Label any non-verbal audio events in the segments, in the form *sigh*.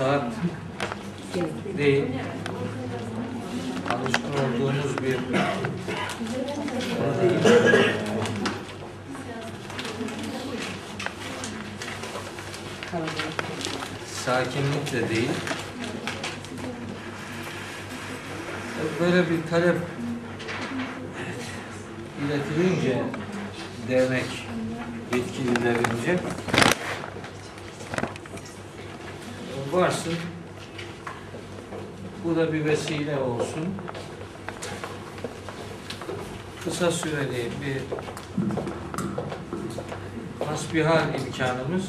saat değil. Alışkın olduğumuz bir sakinlik de değil. Böyle bir talep iletilince dernek yetkililerince varsın bu da bir vesile olsun. Kısa süreli bir hasbihal imkanımız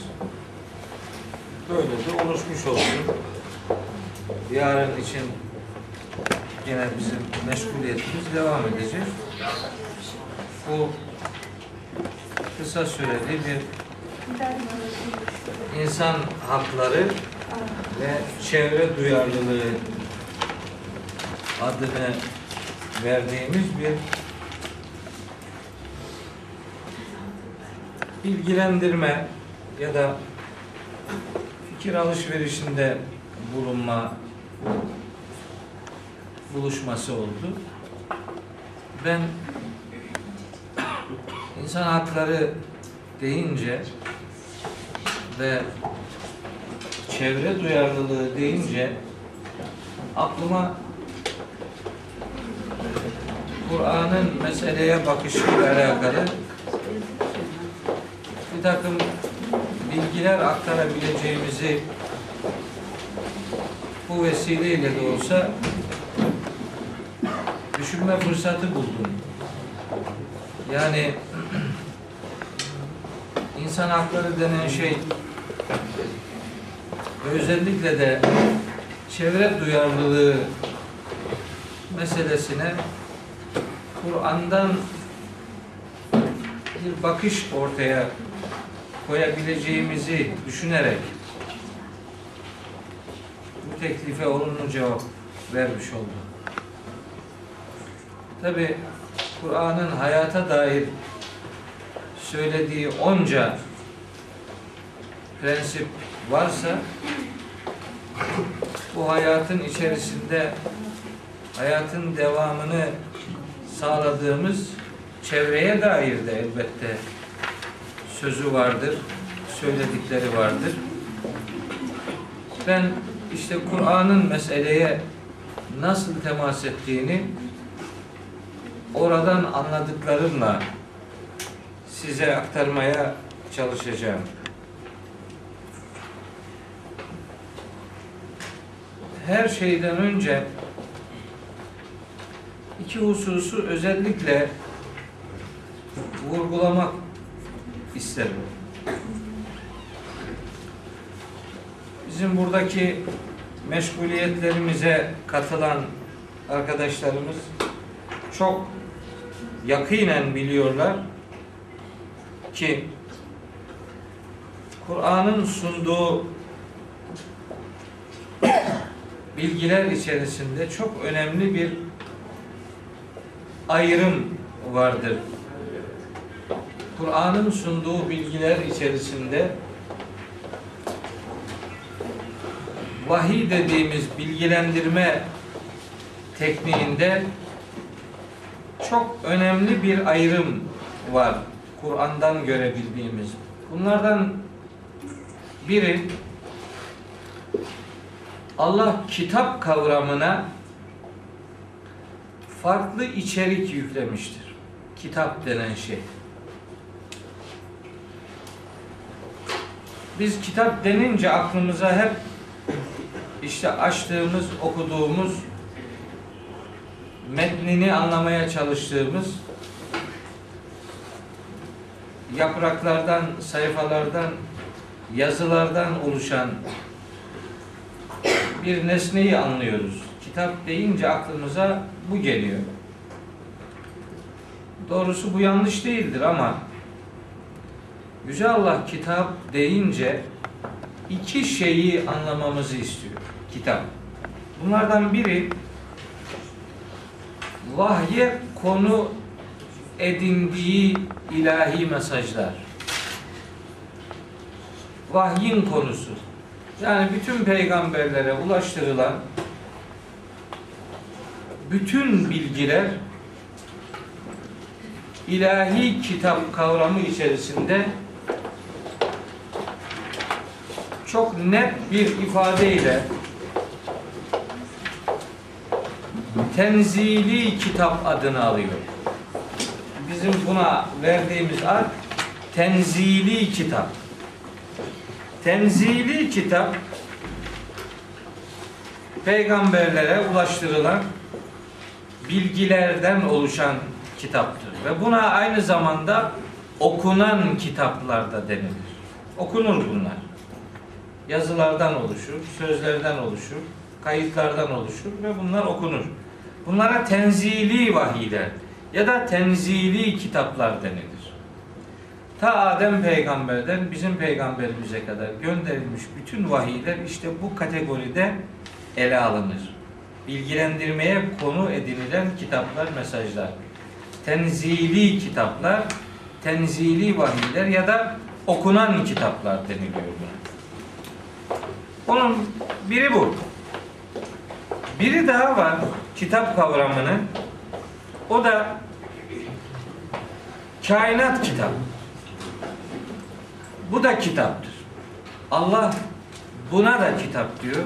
böyle de oluşmuş olsun. Yarın için yine bizim meşguliyetimiz devam edecek. Bu kısa süreli bir insan hakları ve çevre duyarlılığı adını verdiğimiz bir bilgilendirme ya da fikir alışverişinde bulunma buluşması oldu. Ben insan hakları deyince ve çevre duyarlılığı deyince aklıma Kur'an'ın meseleye bakışıyla alakalı takım bilgiler aktarabileceğimizi bu vesileyle de olsa düşünme fırsatı buldum. Yani *clears throat* insan hakları denen şey özellikle de çevre duyarlılığı meselesine Kur'an'dan bir bakış ortaya koyabileceğimizi düşünerek bu teklife olumlu cevap vermiş oldum. Tabi Kur'an'ın hayata dair söylediği onca prensip varsa bu hayatın içerisinde hayatın devamını sağladığımız çevreye dair de elbette sözü vardır, söyledikleri vardır. Ben işte Kur'an'ın meseleye nasıl temas ettiğini oradan anladıklarımla size aktarmaya çalışacağım. Her şeyden önce iki hususu özellikle vurgulamak isterim. Bizim buradaki meşguliyetlerimize katılan arkadaşlarımız çok yakinen biliyorlar ki Kur'an'ın sunduğu bilgiler içerisinde çok önemli bir ayrım vardır. Kur'an'ın sunduğu bilgiler içerisinde vahiy dediğimiz bilgilendirme tekniğinde çok önemli bir ayrım var Kur'an'dan görebildiğimiz. Bunlardan biri Allah kitap kavramına farklı içerik yüklemiştir. Kitap denen şey. Biz kitap denince aklımıza hep işte açtığımız, okuduğumuz, metnini anlamaya çalıştığımız yapraklardan, sayfalardan, yazılardan oluşan bir nesneyi anlıyoruz. Kitap deyince aklımıza bu geliyor. Doğrusu bu yanlış değildir ama Yüce Allah kitap deyince iki şeyi anlamamızı istiyor. Kitap. Bunlardan biri vahye konu edindiği ilahi mesajlar. vahyin konusu. Yani bütün peygamberlere ulaştırılan bütün bilgiler ilahi kitap kavramı içerisinde çok net bir ifadeyle tenzili kitap adını alıyor. Bizim buna verdiğimiz ad tenzili kitap. Tenzili kitap peygamberlere ulaştırılan bilgilerden oluşan kitaptır. Ve buna aynı zamanda okunan kitaplar da denilir. Okunur bunlar. Yazılardan oluşur, sözlerden oluşur, kayıtlardan oluşur ve bunlar okunur. Bunlara tenzili vahiyler ya da tenzili kitaplar denilir. Ta Adem peygamberden bizim peygamberimize kadar gönderilmiş bütün vahiyler işte bu kategoride ele alınır. Bilgilendirmeye konu edinilen kitaplar, mesajlar. Tenzili kitaplar, tenzili vahiyler ya da okunan kitaplar deniliyor buna. Onun biri bu. Biri daha var kitap kavramının. O da kainat kitabı. Bu da kitaptır. Allah buna da kitap diyor.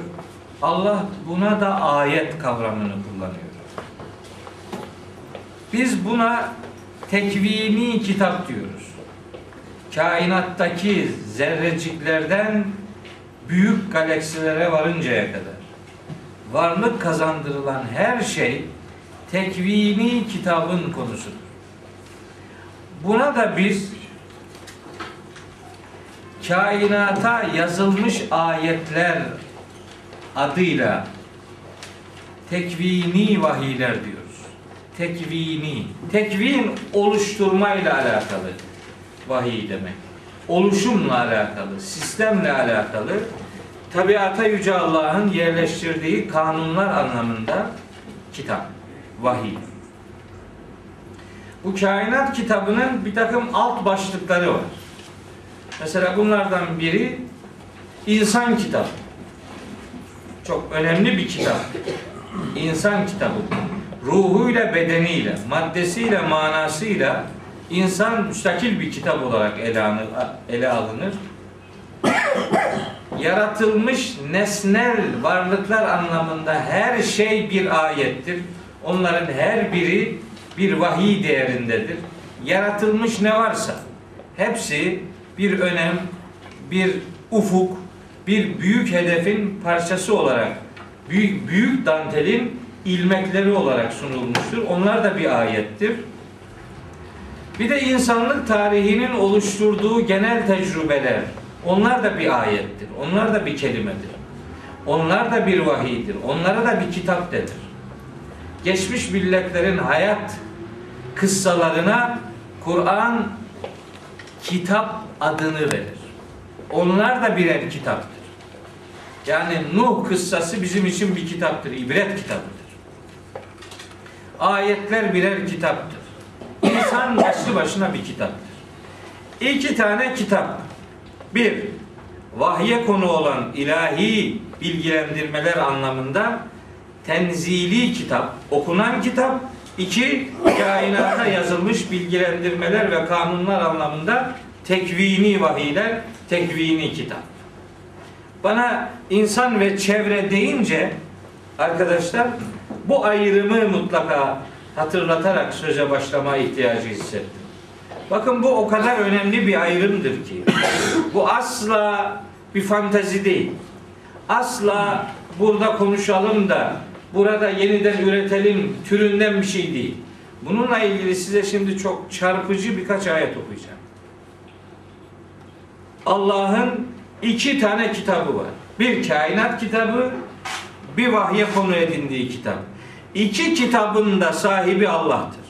Allah buna da ayet kavramını kullanıyor. Biz buna tekvini kitap diyoruz. Kainattaki zerreciklerden büyük galaksilere varıncaya kadar varlık kazandırılan her şey tekvini kitabın konusudur. Buna da biz kainata yazılmış ayetler adıyla tekvini vahiyler diyoruz. Tekvini. Tekvin oluşturmayla alakalı vahiy demek. Oluşumla alakalı, sistemle alakalı tabiata yüce Allah'ın yerleştirdiği kanunlar anlamında kitap, vahiy. Bu kainat kitabının bir takım alt başlıkları var. Mesela bunlardan biri insan kitabı. Çok önemli bir kitap. İnsan kitabı. Ruhuyla, bedeniyle, maddesiyle, manasıyla insan müstakil bir kitap olarak ele alınır. Ele alınır. *coughs* Yaratılmış nesnel varlıklar anlamında her şey bir ayettir. Onların her biri bir vahiy değerindedir. Yaratılmış ne varsa hepsi bir önem, bir ufuk, bir büyük hedefin parçası olarak büyük büyük dantelin ilmekleri olarak sunulmuştur. Onlar da bir ayettir. Bir de insanlık tarihinin oluşturduğu genel tecrübeler. Onlar da bir ayettir. Onlar da bir kelimedir. Onlar da bir vahiydir. Onlara da bir kitap denir. Geçmiş milletlerin hayat kıssalarına Kur'an kitap adını verir. Onlar da birer kitaptır. Yani Nuh kıssası bizim için bir kitaptır, ibret kitabıdır. Ayetler birer kitaptır. İnsan başlı başına bir kitaptır. İki tane kitap. Bir, vahye konu olan ilahi bilgilendirmeler anlamında tenzili kitap, okunan kitap. İki, kainata yazılmış bilgilendirmeler ve kanunlar anlamında tekvini vahiyler, tekvini kitap. Bana insan ve çevre deyince arkadaşlar bu ayrımı mutlaka hatırlatarak söze başlama ihtiyacı hissettim. Bakın bu o kadar önemli bir ayrımdır ki. Bu asla bir fantazi değil. Asla burada konuşalım da burada yeniden üretelim türünden bir şey değil. Bununla ilgili size şimdi çok çarpıcı birkaç ayet okuyacağım. Allah'ın iki tane kitabı var. Bir kainat kitabı, bir vahye konu edindiği kitap. İki kitabın da sahibi Allah'tır.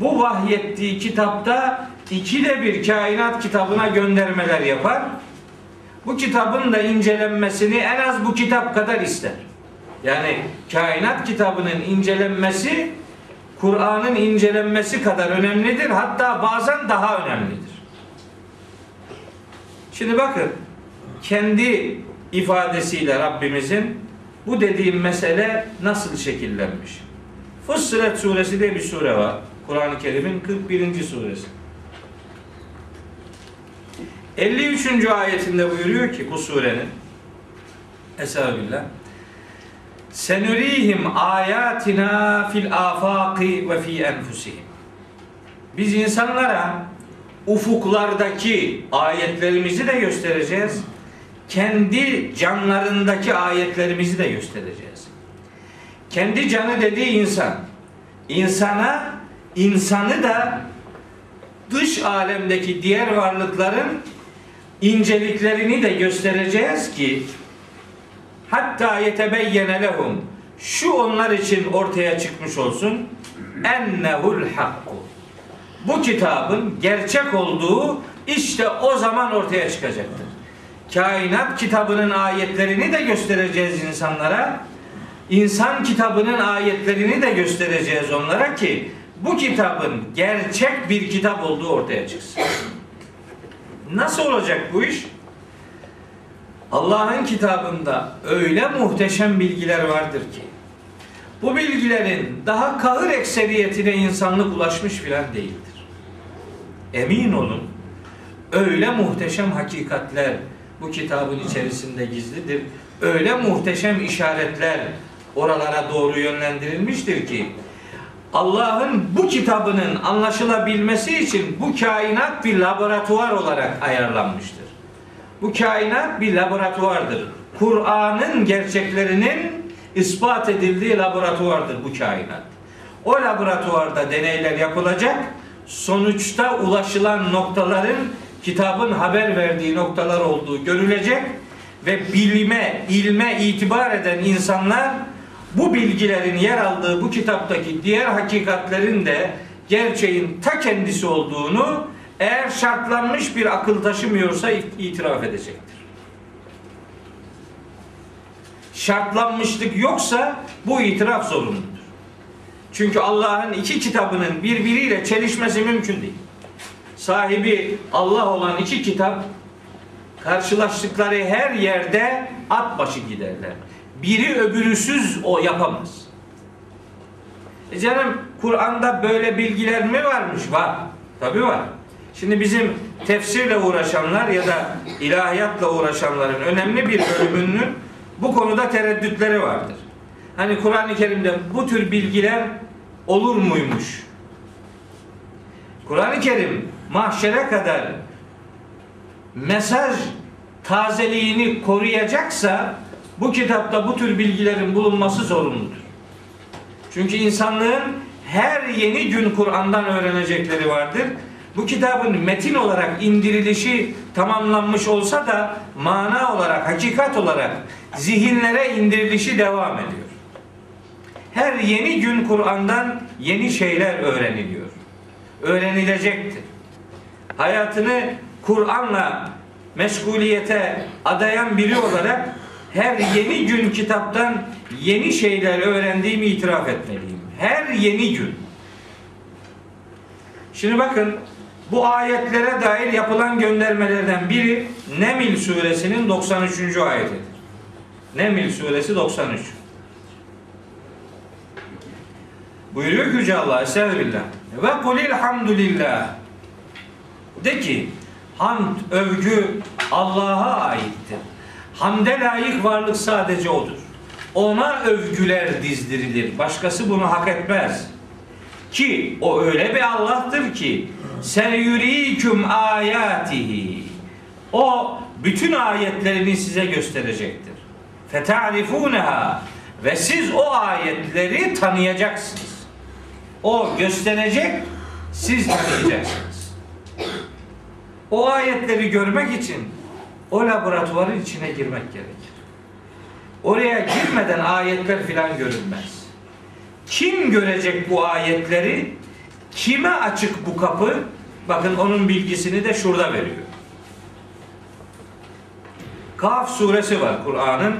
Bu vahyettiği kitapta ikide bir kainat kitabına göndermeler yapar. Bu kitabın da incelenmesini en az bu kitap kadar ister. Yani kainat kitabının incelenmesi Kur'an'ın incelenmesi kadar önemlidir. Hatta bazen daha önemlidir. Şimdi bakın kendi ifadesiyle Rabbimizin bu dediğim mesele nasıl şekillenmiş? Fussilet suresi diye bir sure var. Kur'an-ı Kerim'in 41. suresi. 53. ayetinde buyuruyor ki bu surenin Estağfirullah. Senurihim ayatina fil afaqi ve fi enfusihim. Biz insanlara ufuklardaki ayetlerimizi de göstereceğiz. Kendi canlarındaki ayetlerimizi de göstereceğiz. Kendi canı dediği insan. İnsana insanı da dış alemdeki diğer varlıkların inceliklerini de göstereceğiz ki hatta yetebeyyene lehum şu onlar için ortaya çıkmış olsun ennehul hakku bu kitabın gerçek olduğu işte o zaman ortaya çıkacaktır. Kainat kitabının ayetlerini de göstereceğiz insanlara. İnsan kitabının ayetlerini de göstereceğiz onlara ki bu kitabın gerçek bir kitap olduğu ortaya çıksın. Nasıl olacak bu iş? Allah'ın kitabında öyle muhteşem bilgiler vardır ki bu bilgilerin daha kahır ekseriyetine insanlık ulaşmış filan değildir. Emin olun öyle muhteşem hakikatler bu kitabın içerisinde gizlidir. Öyle muhteşem işaretler oralara doğru yönlendirilmiştir ki Allah'ın bu kitabının anlaşılabilmesi için bu kainat bir laboratuvar olarak ayarlanmıştır. Bu kainat bir laboratuvardır. Kur'an'ın gerçeklerinin ispat edildiği laboratuvardır bu kainat. O laboratuvarda deneyler yapılacak. Sonuçta ulaşılan noktaların kitabın haber verdiği noktalar olduğu görülecek ve bilime, ilme itibar eden insanlar bu bilgilerin yer aldığı bu kitaptaki diğer hakikatlerin de gerçeğin ta kendisi olduğunu eğer şartlanmış bir akıl taşımıyorsa itiraf edecektir. Şartlanmışlık yoksa bu itiraf zorunludur. Çünkü Allah'ın iki kitabının birbiriyle çelişmesi mümkün değil. Sahibi Allah olan iki kitap karşılaştıkları her yerde at başı giderler. Biri öbürüsüz o yapamaz. E canım Kur'an'da böyle bilgiler mi varmış? Var. Tabi var. Şimdi bizim tefsirle uğraşanlar ya da ilahiyatla uğraşanların önemli bir bölümünün bu konuda tereddütleri vardır. Hani Kur'an-ı Kerim'de bu tür bilgiler olur muymuş? Kur'an-ı Kerim mahşere kadar mesaj tazeliğini koruyacaksa bu kitapta bu tür bilgilerin bulunması zorunludur. Çünkü insanlığın her yeni gün Kur'an'dan öğrenecekleri vardır. Bu kitabın metin olarak indirilişi tamamlanmış olsa da mana olarak, hakikat olarak zihinlere indirilişi devam ediyor. Her yeni gün Kur'an'dan yeni şeyler öğreniliyor. Öğrenilecektir. Hayatını Kur'an'la meşguliyete adayan biri olarak her yeni gün kitaptan yeni şeyler öğrendiğimi itiraf etmeliyim. Her yeni gün. Şimdi bakın bu ayetlere dair yapılan göndermelerden biri Nemil suresinin 93. ayetidir. Nemil suresi 93. Buyuruyor ki Yüce Allah Estağfirullah. Ve kulil hamdülillah. De ki hamd, övgü Allah'a aittir. Hamde layık varlık sadece O'dur. Ona övgüler dizdirilir. Başkası bunu hak etmez. Ki o öyle bir Allah'tır ki sen yüriküm ayatihi. O bütün ayetlerini size gösterecektir. Fetarifuneha ve siz o ayetleri tanıyacaksınız. O gösterecek, siz tanıyacaksınız. O ayetleri görmek için o laboratuvarın içine girmek gerekir. Oraya girmeden ayetler filan görünmez. Kim görecek bu ayetleri? Kime açık bu kapı? Bakın onun bilgisini de şurada veriyor. Kaf suresi var Kur'an'ın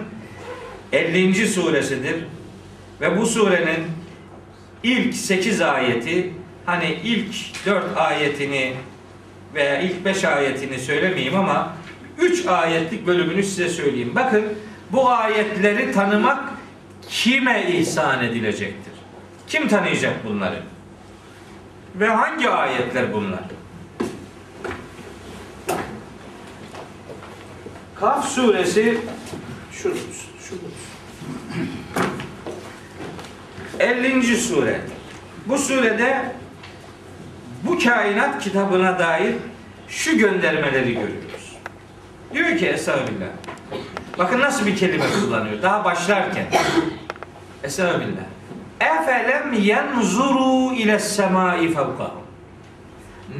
50. suresidir. Ve bu surenin ilk 8 ayeti hani ilk 4 ayetini veya ilk 5 ayetini söylemeyeyim ama Üç ayetlik bölümünü size söyleyeyim. Bakın bu ayetleri tanımak kime ihsan edilecektir? Kim tanıyacak bunları? Ve hangi ayetler bunlar? Kaf suresi şurada, şurada. 50. sure. Bu surede bu kainat kitabına dair şu göndermeleri görüyoruz. Diyor ki Estağfirullah. Bakın nasıl bir kelime kullanıyor. Daha başlarken. *clears throat* Estağfirullah. Efelem yenzuru ile semai fevkahum.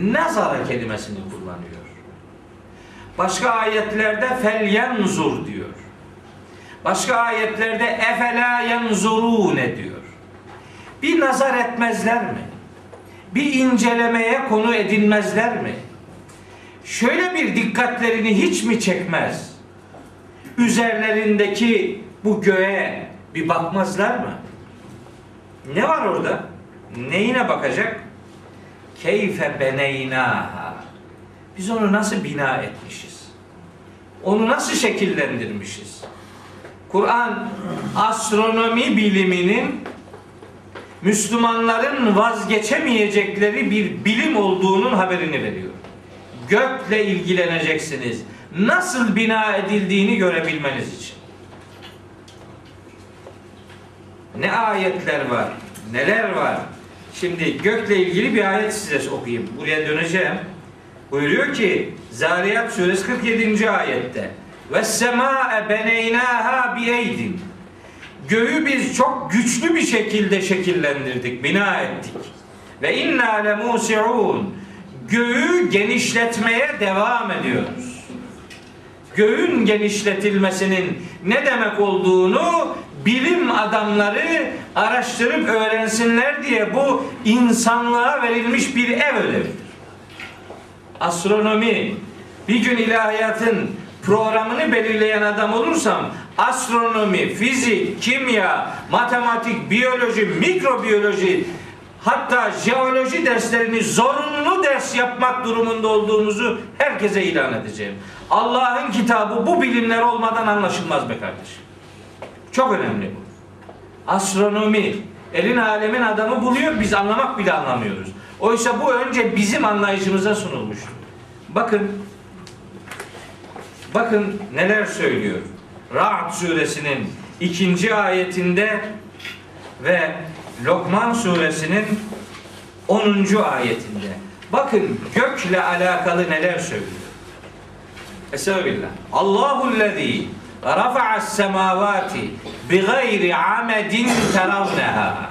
Nazara kelimesini kullanıyor. Başka ayetlerde fel yenzur diyor. Başka ayetlerde efela yenzurune diyor. Bir nazar etmezler mi? Bir incelemeye konu edinmezler mi? Şöyle bir dikkatlerini hiç mi çekmez? Üzerlerindeki bu göğe bir bakmazlar mı? Ne var orada? Neyine bakacak? Keyfe beneynaha. Biz onu nasıl bina etmişiz? Onu nasıl şekillendirmişiz? Kur'an astronomi biliminin Müslümanların vazgeçemeyecekleri bir bilim olduğunun haberini veriyor. Gökle ilgileneceksiniz. Nasıl bina edildiğini görebilmeniz için. Ne ayetler var, neler var. Şimdi gökle ilgili bir ayet size okuyayım. Buraya döneceğim. Buyuruyor ki Zariyat suresi 47. ayette ve sema'e beneynaha bi eydin. Göğü biz çok güçlü bir şekilde şekillendirdik, bina ettik. Ve inna le musiun. Göğü genişletmeye devam ediyoruz. Göğün genişletilmesinin ne demek olduğunu bilim adamları araştırıp öğrensinler diye bu insanlığa verilmiş bir ev ödevidir. Astronomi, bir gün ilahiyatın programını belirleyen adam olursam astronomi, fizik, kimya, matematik, biyoloji, mikrobiyoloji hatta jeoloji derslerini zorunlu ders yapmak durumunda olduğumuzu herkese ilan edeceğim. Allah'ın kitabı bu bilimler olmadan anlaşılmaz be kardeşim. Çok önemli bu. Astronomi, elin alemin adamı buluyor, biz anlamak bile anlamıyoruz. Oysa bu önce bizim anlayışımıza sunulmuştur. Bakın Bakın neler söylüyor. Ra'd suresinin ikinci ayetinde ve Lokman suresinin 10. ayetinde. Bakın gökle alakalı neler söylüyor. Estağfirullah. Allahu lezî rafa'as semavati bi gayri amedin teravneha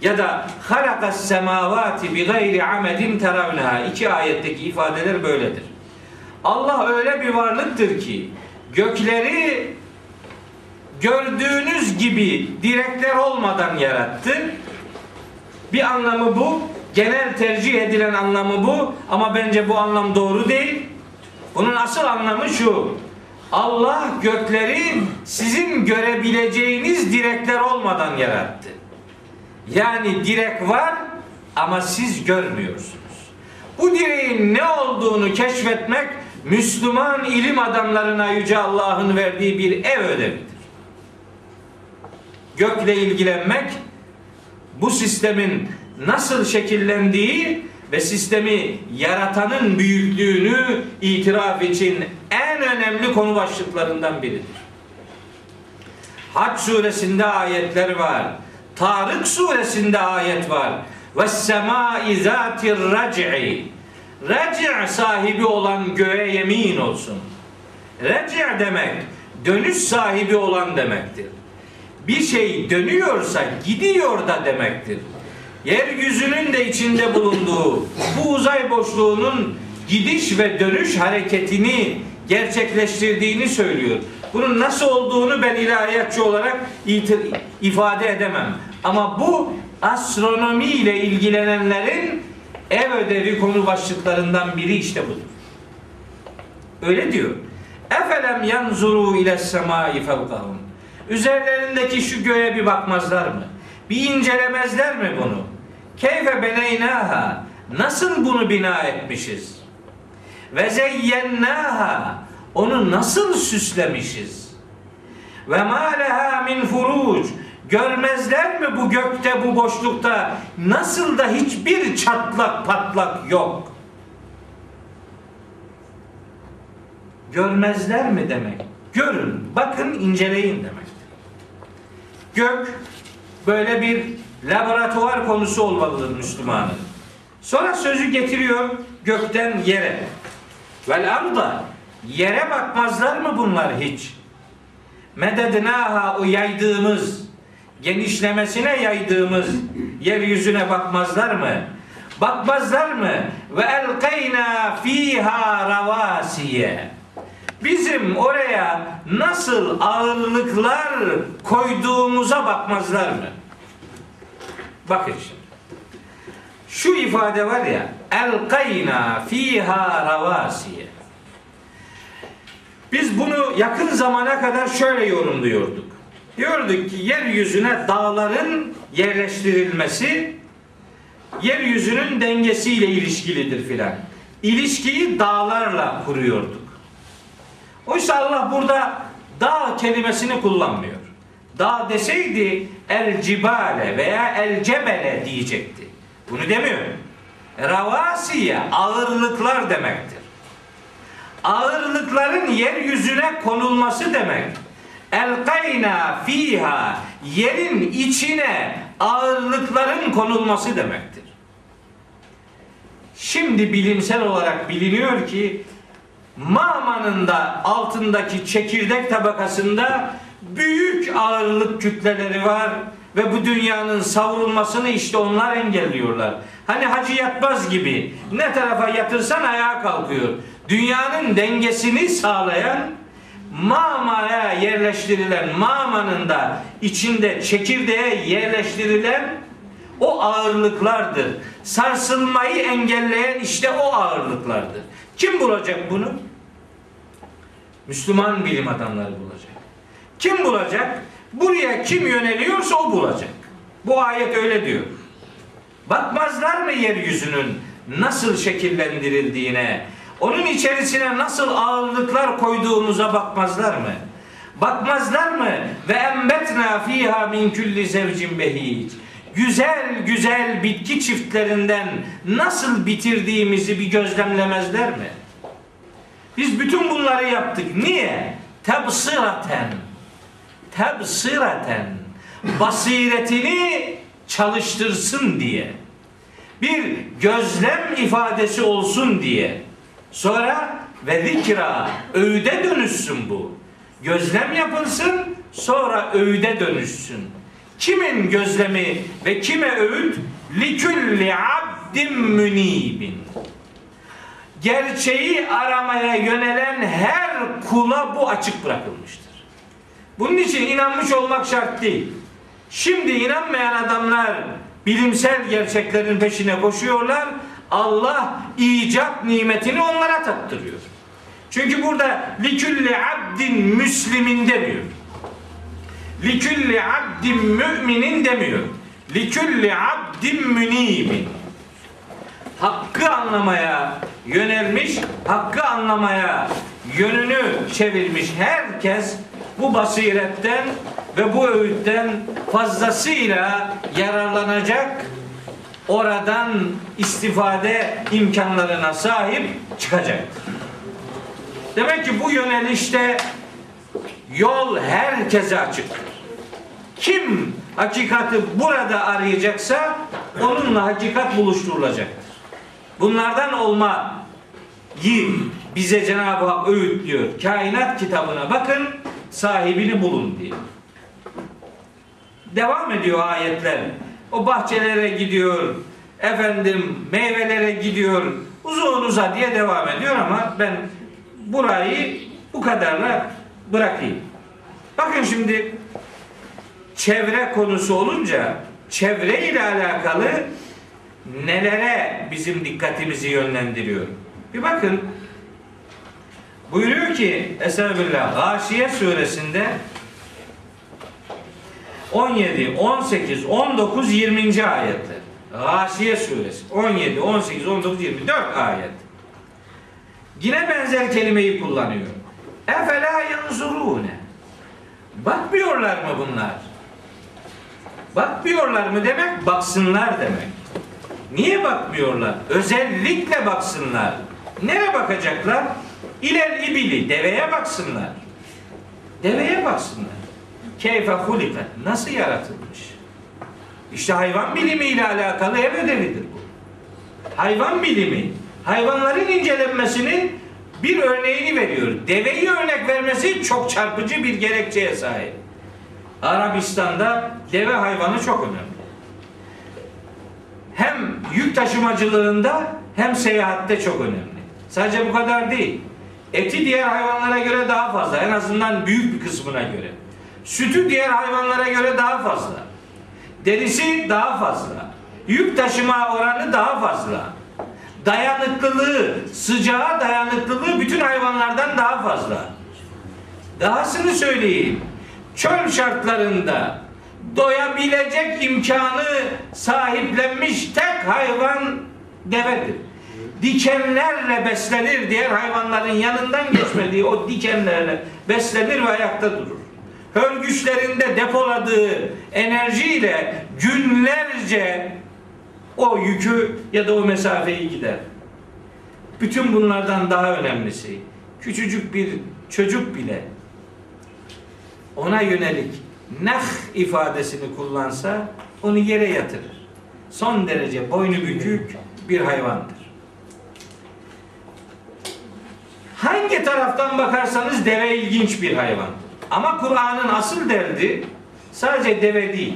ya da halakas semavati bi gayri amedin teravneha iki ayetteki ifadeler böyledir. Allah öyle bir varlıktır ki gökleri gördüğünüz gibi direkler olmadan yarattı. Bir anlamı bu. Genel tercih edilen anlamı bu. Ama bence bu anlam doğru değil. Bunun asıl anlamı şu. Allah gökleri sizin görebileceğiniz direkler olmadan yarattı. Yani direk var ama siz görmüyorsunuz. Bu direğin ne olduğunu keşfetmek Müslüman ilim adamlarına Yüce Allah'ın verdiği bir ev ödevidir. Gökle ilgilenmek bu sistemin nasıl şekillendiği ve sistemi yaratanın büyüklüğünü itiraf için en önemli konu başlıklarından biridir. Hac suresinde ayetler var. Tarık suresinde ayet var. Ve semâi zâtir rac'i. Reci' sahibi olan göğe yemin olsun. Reci' demek dönüş sahibi olan demektir. Bir şey dönüyorsa gidiyor da demektir. Yeryüzünün de içinde bulunduğu bu uzay boşluğunun gidiş ve dönüş hareketini gerçekleştirdiğini söylüyor. Bunun nasıl olduğunu ben ilahiyatçı olarak ifade edemem. Ama bu astronomi ile ilgilenenlerin ev ödevi konu başlıklarından biri işte budur. Öyle diyor. Efelem yanzuru ile semai fevkahum. Üzerlerindeki şu göğe bir bakmazlar mı? Bir incelemezler mi bunu? Keyfe beneynaha. Nasıl bunu bina etmişiz? Ve zeyyennaha. Onu nasıl süslemişiz? Ve ma leha min furuc. Görmezler mi bu gökte bu boşlukta nasıl da hiçbir çatlak patlak yok. Görmezler mi demek? Görün, bakın, inceleyin demek. Gök böyle bir laboratuvar konusu olmalıdır Müslümanın. Sonra sözü getiriyor gökten yere. Vel arda yere bakmazlar mı bunlar hiç? Medednaha o yaydığımız genişlemesine yaydığımız yeryüzüne bakmazlar mı? Bakmazlar mı? Ve elkeyna fiha ravasiye. Bizim oraya nasıl ağırlıklar koyduğumuza bakmazlar mı? Bakın şimdi. Şu ifade var ya elkayna fiha ravasiye. Biz bunu yakın zamana kadar şöyle yorumluyorduk. Diyorduk ki yeryüzüne dağların yerleştirilmesi yeryüzünün dengesiyle ilişkilidir filan. İlişkiyi dağlarla kuruyorduk. Oysa Allah burada dağ kelimesini kullanmıyor. Dağ deseydi el cibale veya el cebele diyecekti. Bunu demiyor. Ravasiye ağırlıklar demektir. Ağırlıkların yeryüzüne konulması demek. Elkayna fiha yerin içine ağırlıkların konulması demektir. Şimdi bilimsel olarak biliniyor ki Mağmanın da altındaki çekirdek tabakasında büyük ağırlık kütleleri var ve bu dünyanın savrulmasını işte onlar engelliyorlar. Hani hacı yatmaz gibi ne tarafa yatırsan ayağa kalkıyor. Dünyanın dengesini sağlayan mamaya yerleştirilen mamanın da içinde çekirdeğe yerleştirilen o ağırlıklardır. Sarsılmayı engelleyen işte o ağırlıklardır. Kim bulacak bunu? Müslüman bilim adamları bulacak. Kim bulacak? Buraya kim yöneliyorsa o bulacak. Bu ayet öyle diyor. Bakmazlar mı yeryüzünün nasıl şekillendirildiğine, onun içerisine nasıl ağırlıklar koyduğumuza bakmazlar mı? Bakmazlar mı? Ve embetna fiha min kulli zevcin behic. Güzel güzel bitki çiftlerinden nasıl bitirdiğimizi bir gözlemlemezler mi? Biz bütün bunları yaptık. Niye? Tebsiraten. Tebsiraten. Basiretini çalıştırsın diye. Bir gözlem ifadesi olsun diye. Sonra ve zikra öğüde dönüşsün bu. Gözlem yapılsın sonra öğüde dönüşsün. Kimin gözlemi ve kime öğüt? Likülli abdin münibin. Gerçeği aramaya yönelen her kula bu açık bırakılmıştır. Bunun için inanmış olmak şart değil. Şimdi inanmayan adamlar bilimsel gerçeklerin peşine koşuyorlar. Allah icat nimetini onlara tattırıyor. Çünkü burada likülli abdin müslimin demiyor. Likülli abdin müminin demiyor. Likülli abdin münibin. Hakkı anlamaya yönelmiş, hakkı anlamaya yönünü çevirmiş herkes bu basiretten ve bu öğütten fazlasıyla yararlanacak, oradan istifade imkanlarına sahip çıkacaktır. Demek ki bu yönelişte yol herkese açıktır. Kim hakikati burada arayacaksa onunla hakikat buluşturulacaktır. Bunlardan olma bize Cenab-ı Hak öğütlüyor. Kainat kitabına bakın, sahibini bulun diye. Devam ediyor ayetler. O bahçelere gidiyor, efendim meyvelere gidiyor, uzun uza diye devam ediyor ama ben burayı bu kadarla bırakayım. Bakın şimdi çevre konusu olunca çevre ile alakalı nelere bizim dikkatimizi yönlendiriyor? Bir bakın buyuruyor ki Estağfirullah Gâşiye suresinde 17, 18, 19, 20. ayetler. Gâşiye suresi 17, 18, 19, 24 ayet. Yine benzer kelimeyi kullanıyor. Efela yanzurune. Bakmıyorlar mı bunlar? Bakmıyorlar mı demek? Baksınlar demek. Niye bakmıyorlar? Özellikle baksınlar. Nereye bakacaklar? İler ibili, deveye baksınlar. Deveye baksınlar. Keyfe hulikat. Nasıl yaratılmış? İşte hayvan bilimiyle alakalı ev ödevidir bu. Hayvan bilimi, hayvanların incelenmesinin bir örneğini veriyor. Deveyi örnek vermesi çok çarpıcı bir gerekçeye sahip. Arabistan'da deve hayvanı çok önemli. Hem yük taşımacılığında hem seyahatte çok önemli. Sadece bu kadar değil. Eti diğer hayvanlara göre daha fazla. En azından büyük bir kısmına göre. Sütü diğer hayvanlara göre daha fazla. Derisi daha fazla. Yük taşıma oranı daha fazla. Dayanıklılığı, sıcağa dayanıklılığı bütün hayvanlardan daha fazla. Dahasını söyleyeyim. Çöl şartlarında doyabilecek imkanı sahiplenmiş tek hayvan devedir. Dikenlerle beslenir diğer hayvanların yanından geçmediği o dikenlerle beslenir ve ayakta durur. Hörgüçlerinde depoladığı enerjiyle günlerce o yükü ya da o mesafeyi gider. Bütün bunlardan daha önemlisi küçücük bir çocuk bile ona yönelik nah ifadesini kullansa onu yere yatırır. Son derece boynu bükük bir hayvandır. Hangi taraftan bakarsanız deve ilginç bir hayvan. Ama Kur'an'ın asıl derdi sadece deve değil.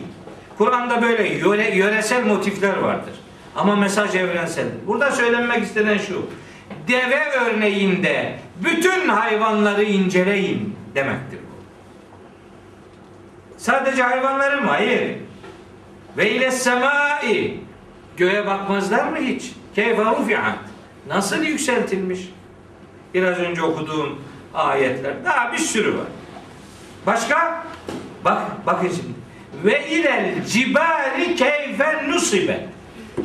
Kur'an'da böyle yöre, yöresel motifler vardır. Ama mesaj evrenseldir. Burada söylenmek istenen şu. Deve örneğinde bütün hayvanları inceleyin demektir bu. Sadece hayvanları mı? Hayır. Ve ile semai göğe bakmazlar mı hiç? Keyfe rufi'at. Nasıl yükseltilmiş? Biraz önce okuduğum ayetler. Daha bir sürü var. Başka? Bak, bakın şimdi. Ve ilel cibali keyfe nusibe.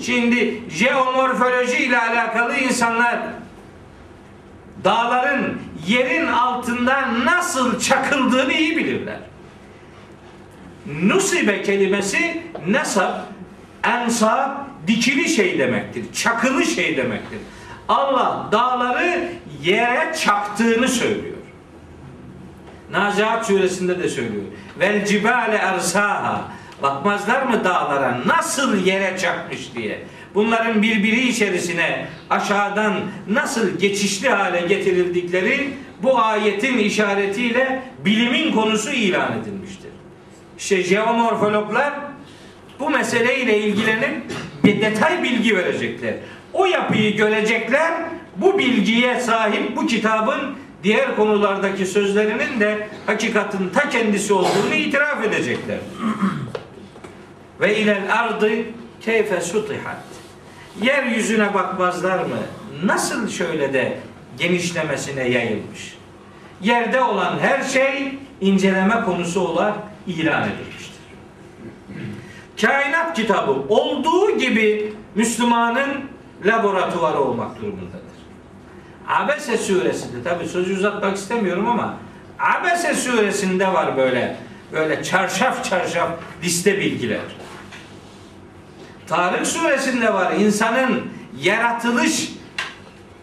Şimdi jeomorfoloji ile alakalı insanlar dağların yerin altından nasıl çakıldığını iyi bilirler. Nusibe kelimesi nesab, ensab, dikili şey demektir. Çakılı şey demektir. Allah dağları yere çaktığını söylüyor. Nazihat suresinde de söylüyor. Vel cibale ersaha. Bakmazlar mı dağlara nasıl yere çakmış diye. Bunların birbiri içerisine aşağıdan nasıl geçişli hale getirildikleri bu ayetin işaretiyle bilimin konusu ilan edilmiştir. İşte jeomorfologlar bu meseleyle ilgilenip bir detay bilgi verecekler. O yapıyı görecekler. Bu bilgiye sahip bu kitabın diğer konulardaki sözlerinin de hakikatin ta kendisi olduğunu itiraf edecekler. Ve ilel ardı keyfe sutihat. Yeryüzüne bakmazlar mı? Nasıl şöyle de genişlemesine yayılmış? Yerde olan her şey inceleme konusu olarak ilan edilmiştir. Kainat kitabı olduğu gibi Müslümanın laboratuvarı olmak durumundadır. Abese suresinde tabi sözü uzatmak istemiyorum ama Abese suresinde var böyle böyle çarşaf çarşaf liste bilgiler. Tarık suresinde var insanın yaratılış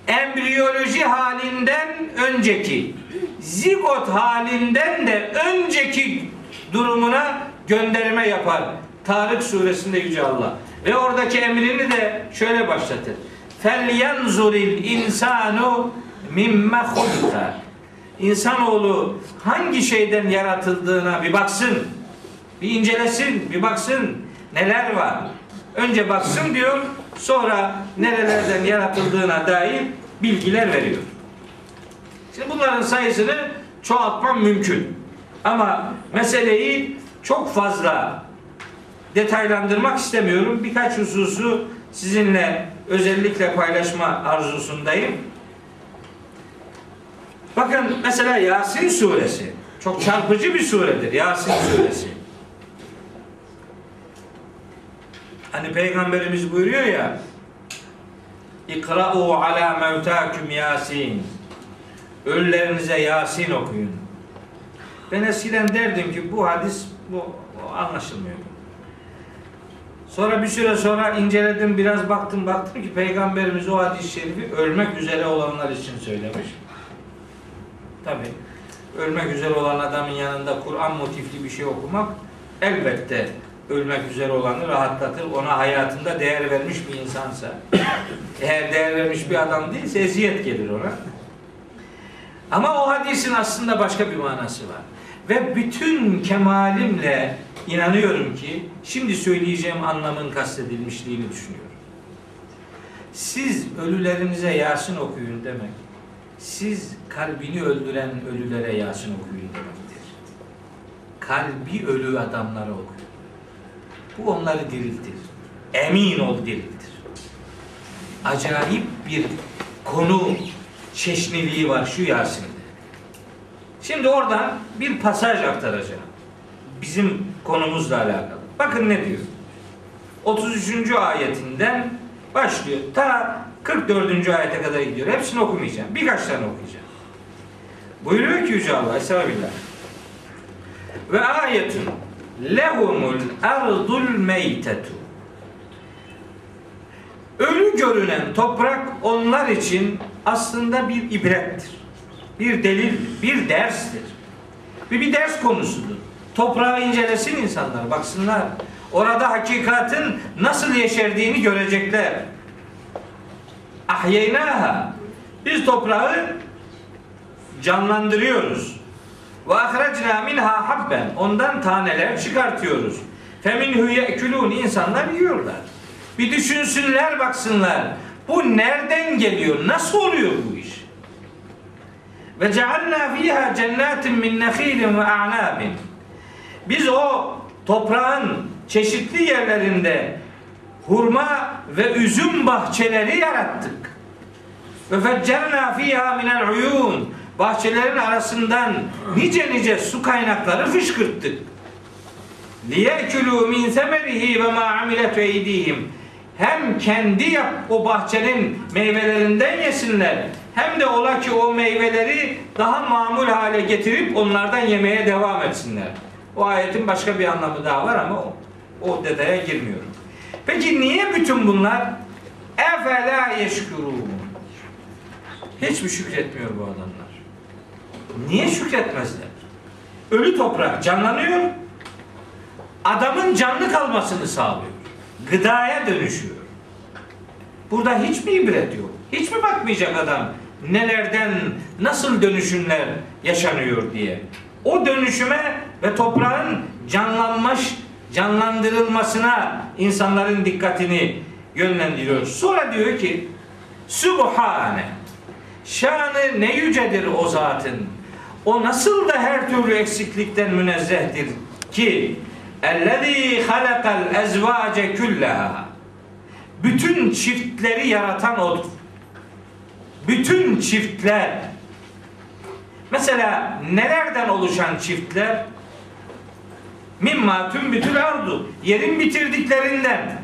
embriyoloji halinden önceki zigot halinden de önceki durumuna gönderme yapar. Tarık suresinde Yüce Allah. Ve oradaki emrini de şöyle başlatır. Felyanzuril insanu mimme hulika. İnsanoğlu hangi şeyden yaratıldığına bir baksın. Bir incelesin, bir baksın. Neler var? Önce baksın diyor, sonra nerelerden yaratıldığına dair bilgiler veriyor. Şimdi bunların sayısını çoğaltmam mümkün. Ama meseleyi çok fazla detaylandırmak istemiyorum. Birkaç hususu sizinle özellikle paylaşma arzusundayım. Bakın mesela Yasin suresi çok çarpıcı bir suredir Yasin suresi. Hani peygamberimiz buyuruyor ya İkra'u ala mevtakum Yasin. Ölülerinize Yasin okuyun. Ben eskiden derdim ki bu hadis bu anlaşılmıyor. Sonra bir süre sonra inceledim, biraz baktım, baktım ki Peygamberimiz o hadis-i şerifi ölmek üzere olanlar için söylemiş. Tabi ölmek üzere olan adamın yanında Kur'an motifli bir şey okumak elbette ölmek üzere olanı rahatlatır. Ona hayatında değer vermiş bir insansa. *coughs* Eğer değer vermiş bir adam değilse eziyet gelir ona. Ama o hadisin aslında başka bir manası var. Ve bütün kemalimle inanıyorum ki şimdi söyleyeceğim anlamın kastedilmişliğini düşünüyorum. Siz ölülerinize Yasin okuyun demek. Siz kalbini öldüren ölülere Yasin okuyun demektir. Kalbi ölü adamlara okuyun. Bu onları diriltir. Emin ol diriltir. Acayip bir konu çeşniliği var şu Yasin'de. Şimdi oradan bir pasaj aktaracağım. Bizim konumuzla alakalı. Bakın ne diyor. 33. ayetinden başlıyor. Ta 44. ayete kadar gidiyor. Hepsini okumayacağım. Birkaç tane okuyacağım. Buyuruyor ki Yüce Allah Estağfirullah. Ve ayetun lehumul ardul meytetu Ölü görünen toprak onlar için aslında bir ibrettir. Bir delildir, bir derstir. Bir, bir ders konusudur. Toprağı incelesin insanlar, baksınlar. Orada hakikatin nasıl yeşerdiğini görecekler. Ahyeynaha. Biz toprağı canlandırıyoruz. Ve ahrecna minha habben. Ondan taneler çıkartıyoruz. Feminhu ye'kulun. insanlar yiyorlar. Bir düşünsünler baksınlar. Bu nereden geliyor? Nasıl oluyor bu iş? Ve cealna fiha cennetin min nehilin ve a'nabin. Biz o toprağın çeşitli yerlerinde hurma ve üzüm bahçeleri yarattık. Ve feccerna fiha minel uyun. Bahçelerin arasından nice nice su kaynakları fışkırttık. Liyekulu min semerihi ve ma amilet eydihim. Hem kendi yap o bahçenin meyvelerinden yesinler. Hem de ola ki o meyveleri daha mamul hale getirip onlardan yemeye devam etsinler. O ayetin başka bir anlamı daha var ama o, o detaya girmiyorum. Peki niye bütün bunlar? Efela yeşkurun. Hiç mi şükretmiyor bu adamlar? Niye şükretmezler? Ölü toprak canlanıyor. Adamın canlı kalmasını sağlıyor. Gıdaya dönüşüyor. Burada hiç mi ibret yok? Hiç mi bakmayacak adam nelerden nasıl dönüşümler yaşanıyor diye? O dönüşüme ve toprağın canlanmış, canlandırılmasına insanların dikkatini yönlendiriyor. Sonra diyor ki Sübhane Şanı ne yücedir o zatın. O nasıl da her türlü eksiklikten münezzehtir ki ellezî halakal ezvâce küllaha bütün çiftleri yaratan odur. Bütün çiftler mesela nelerden oluşan çiftler? Mimma tüm bütün ardu. Yerin bitirdiklerinden.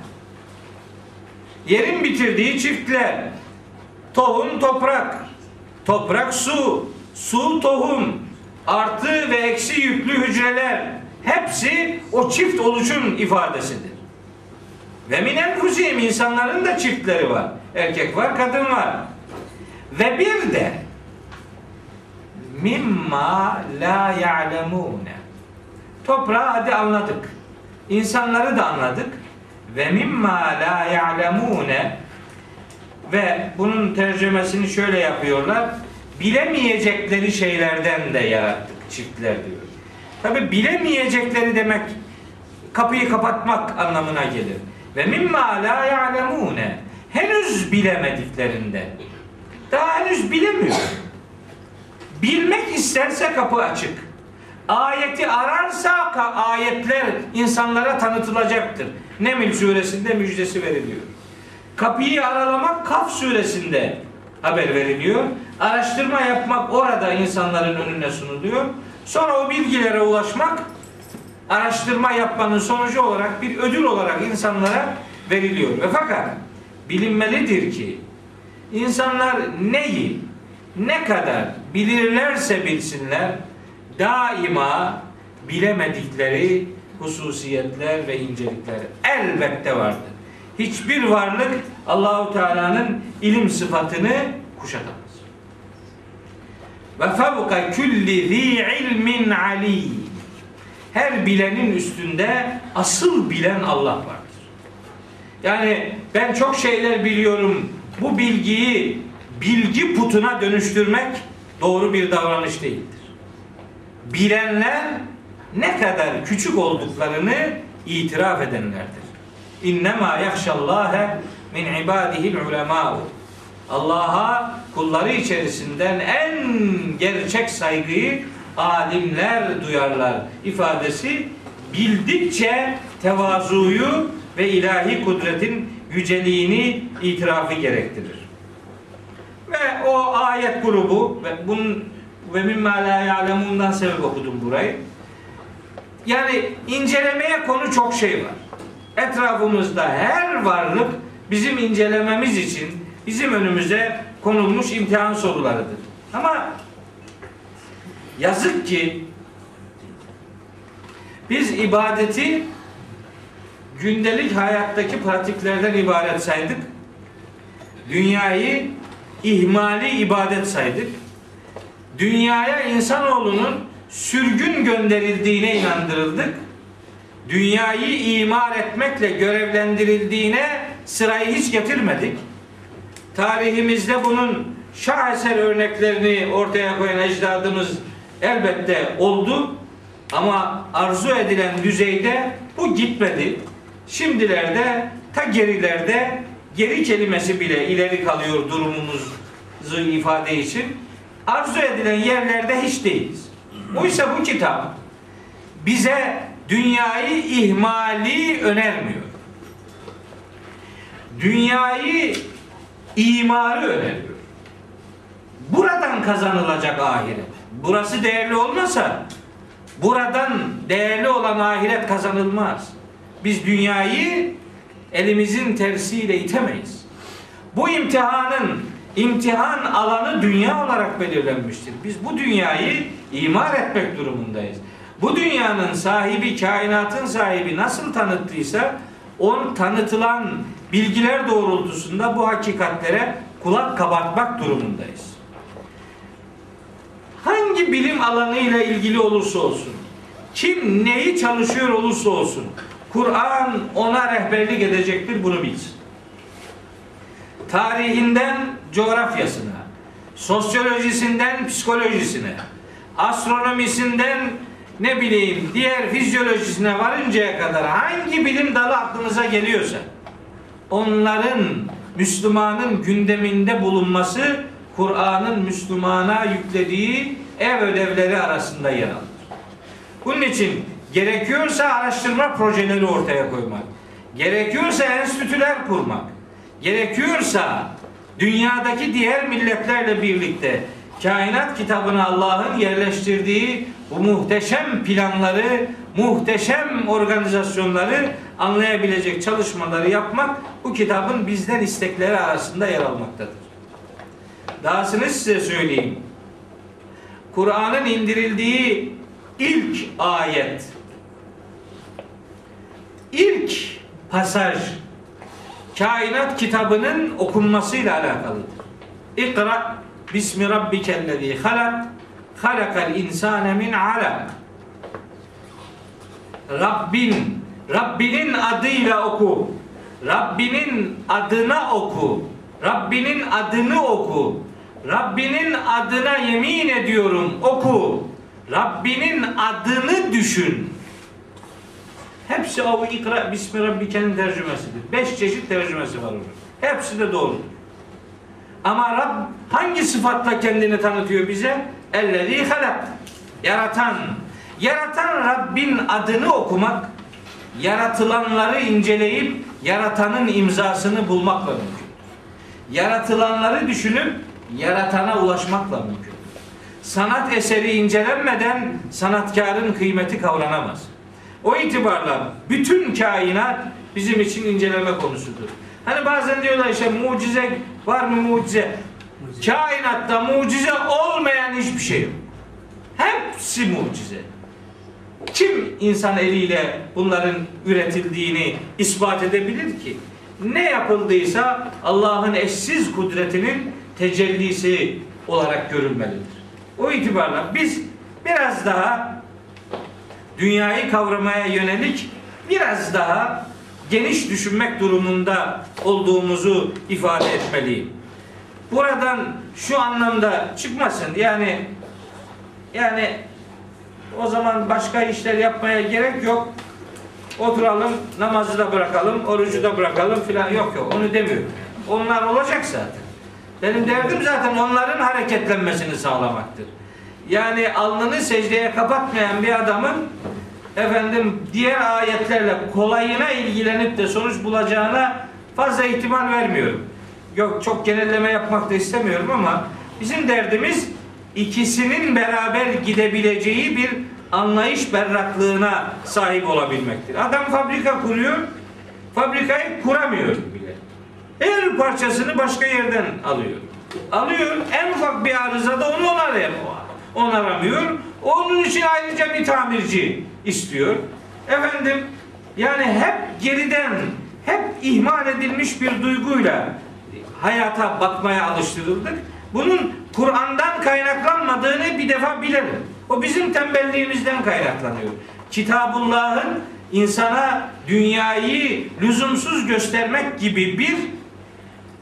Yerin bitirdiği çiftler. Tohum toprak. Toprak su. Su tohum. Artı ve eksi yüklü hücreler. Hepsi o çift oluşum ifadesidir. Ve minen kuzim insanların da çiftleri var. Erkek var, kadın var. Ve bir de mimma la ya'lemune. Toprağı hadi anladık. İnsanları da anladık. Ve mimma la ya'lemune ve bunun tercümesini şöyle yapıyorlar. Bilemeyecekleri şeylerden de yarattık çiftler diyor. Tabi bilemeyecekleri demek kapıyı kapatmak anlamına gelir. Ve mimma la ya'lemune henüz bilemediklerinden. Daha henüz bilemiyor. Bilmek isterse kapı açık. Ayeti ararsa ayetler insanlara tanıtılacaktır. Neml suresinde müjdesi veriliyor. Kapıyı aralamak Kaf suresinde haber veriliyor. Araştırma yapmak orada insanların önüne sunuluyor. Sonra o bilgilere ulaşmak araştırma yapmanın sonucu olarak bir ödül olarak insanlara veriliyor. Ve fakat bilinmelidir ki İnsanlar neyi ne kadar bilirlerse bilsinler daima bilemedikleri hususiyetler ve incelikler elbette vardır. Hiçbir varlık Allahu Teala'nın ilim sıfatını kuşatamaz. Ve fevka külli zi ilmin ali. Her bilenin üstünde asıl bilen Allah vardır. Yani ben çok şeyler biliyorum. Bu bilgiyi bilgi putuna dönüştürmek doğru bir davranış değildir. Bilenler ne kadar küçük olduklarını itiraf edenlerdir. İnnemâ yahşallâhe min ibâdihil ulemâ'u. Allah'a kulları içerisinden en gerçek saygıyı alimler duyarlar ifadesi bildikçe tevazuyu ve ilahi kudretin yüceliğini itirafı gerektirir. Ve o ayet grubu ve bunun ve mimma la ya'lemundan sebep okudum burayı. Yani incelemeye konu çok şey var. Etrafımızda her varlık bizim incelememiz için bizim önümüze konulmuş imtihan sorularıdır. Ama yazık ki biz ibadeti gündelik hayattaki pratiklerden ibaret saydık. Dünyayı ihmali ibadet saydık. Dünyaya insanoğlunun sürgün gönderildiğine inandırıldık. Dünyayı imar etmekle görevlendirildiğine sırayı hiç getirmedik. Tarihimizde bunun şaheser örneklerini ortaya koyan ecdadımız elbette oldu. Ama arzu edilen düzeyde bu gitmedi. Şimdilerde ta gerilerde geri kelimesi bile ileri kalıyor durumumuzu ifade için. Arzu edilen yerlerde hiç değiliz. Oysa bu kitap bize dünyayı ihmali önermiyor. Dünyayı imarı öneriyor. Buradan kazanılacak ahiret. Burası değerli olmasa buradan değerli olan ahiret kazanılmaz. Biz dünyayı elimizin tersiyle itemeyiz. Bu imtihanın imtihan alanı dünya olarak belirlenmiştir. Biz bu dünyayı imar etmek durumundayız. Bu dünyanın sahibi, kainatın sahibi nasıl tanıttıysa on tanıtılan bilgiler doğrultusunda bu hakikatlere kulak kabartmak durumundayız. Hangi bilim alanıyla ilgili olursa olsun, kim neyi çalışıyor olursa olsun, Kur'an ona rehberlik edecektir bunu bilsin. Tarihinden coğrafyasına, sosyolojisinden psikolojisine, astronomisinden ne bileyim diğer fizyolojisine varıncaya kadar hangi bilim dalı aklınıza geliyorsa onların Müslümanın gündeminde bulunması Kur'an'ın Müslümana yüklediği ev ödevleri arasında yer alır. Bunun için gerekiyorsa araştırma projeleri ortaya koymak, gerekiyorsa enstitüler kurmak, gerekiyorsa dünyadaki diğer milletlerle birlikte kainat kitabına Allah'ın yerleştirdiği bu muhteşem planları, muhteşem organizasyonları anlayabilecek çalışmaları yapmak bu kitabın bizden istekleri arasında yer almaktadır. Dahasını size söyleyeyim. Kur'an'ın indirildiği ilk ayet, ilk pasaj kainat kitabının okunmasıyla alakalıdır. İkra bismi rabbikellezî halak halakal insane min alak Rabbin Rabbinin adıyla oku. Rabbinin adına oku. Rabbinin adını oku. Rabbinin adına yemin ediyorum oku. Rabbinin adını düşün. Hepsi o ikra bismi rabbikenin tercümesidir. Beş çeşit tercümesi var orada. Hepsi de doğru. Ama Rab hangi sıfatla kendini tanıtıyor bize? Ellezî halak. Yaratan. Yaratan Rabbin adını okumak, yaratılanları inceleyip yaratanın imzasını bulmakla mümkün. Yaratılanları düşünüp yaratana ulaşmakla mümkün. Sanat eseri incelenmeden sanatkarın kıymeti kavranamaz. O itibarla bütün kainat bizim için inceleme konusudur. Hani bazen diyorlar işte mucize Var mı mucize? Kainatta mucize olmayan hiçbir şey yok. Hepsi mucize. Kim insan eliyle bunların üretildiğini ispat edebilir ki? Ne yapıldıysa Allah'ın eşsiz kudretinin tecellisi olarak görülmelidir. O itibarla biz biraz daha dünyayı kavramaya yönelik biraz daha geniş düşünmek durumunda olduğumuzu ifade etmeliyim. Buradan şu anlamda çıkmasın. Yani yani o zaman başka işler yapmaya gerek yok. Oturalım, namazı da bırakalım, orucu da bırakalım filan yok yok. Onu demiyorum. Onlar olacak zaten. Benim derdim zaten onların hareketlenmesini sağlamaktır. Yani alnını secdeye kapatmayan bir adamın efendim diğer ayetlerle kolayına ilgilenip de sonuç bulacağına fazla ihtimal vermiyorum. Yok çok genelleme yapmak da istemiyorum ama bizim derdimiz ikisinin beraber gidebileceği bir anlayış berraklığına sahip olabilmektir. Adam fabrika kuruyor, fabrikayı kuramıyor bile. Her parçasını başka yerden alıyor. Alıyor, en ufak bir arızada onu onarıyor. Onaramıyor. Onun için ayrıca bir tamirci istiyor. Efendim, yani hep geriden, hep ihmal edilmiş bir duyguyla hayata bakmaya alıştırıldık. Bunun Kur'an'dan kaynaklanmadığını bir defa bilelim. O bizim tembelliğimizden kaynaklanıyor. Kitabullah'ın insana dünyayı lüzumsuz göstermek gibi bir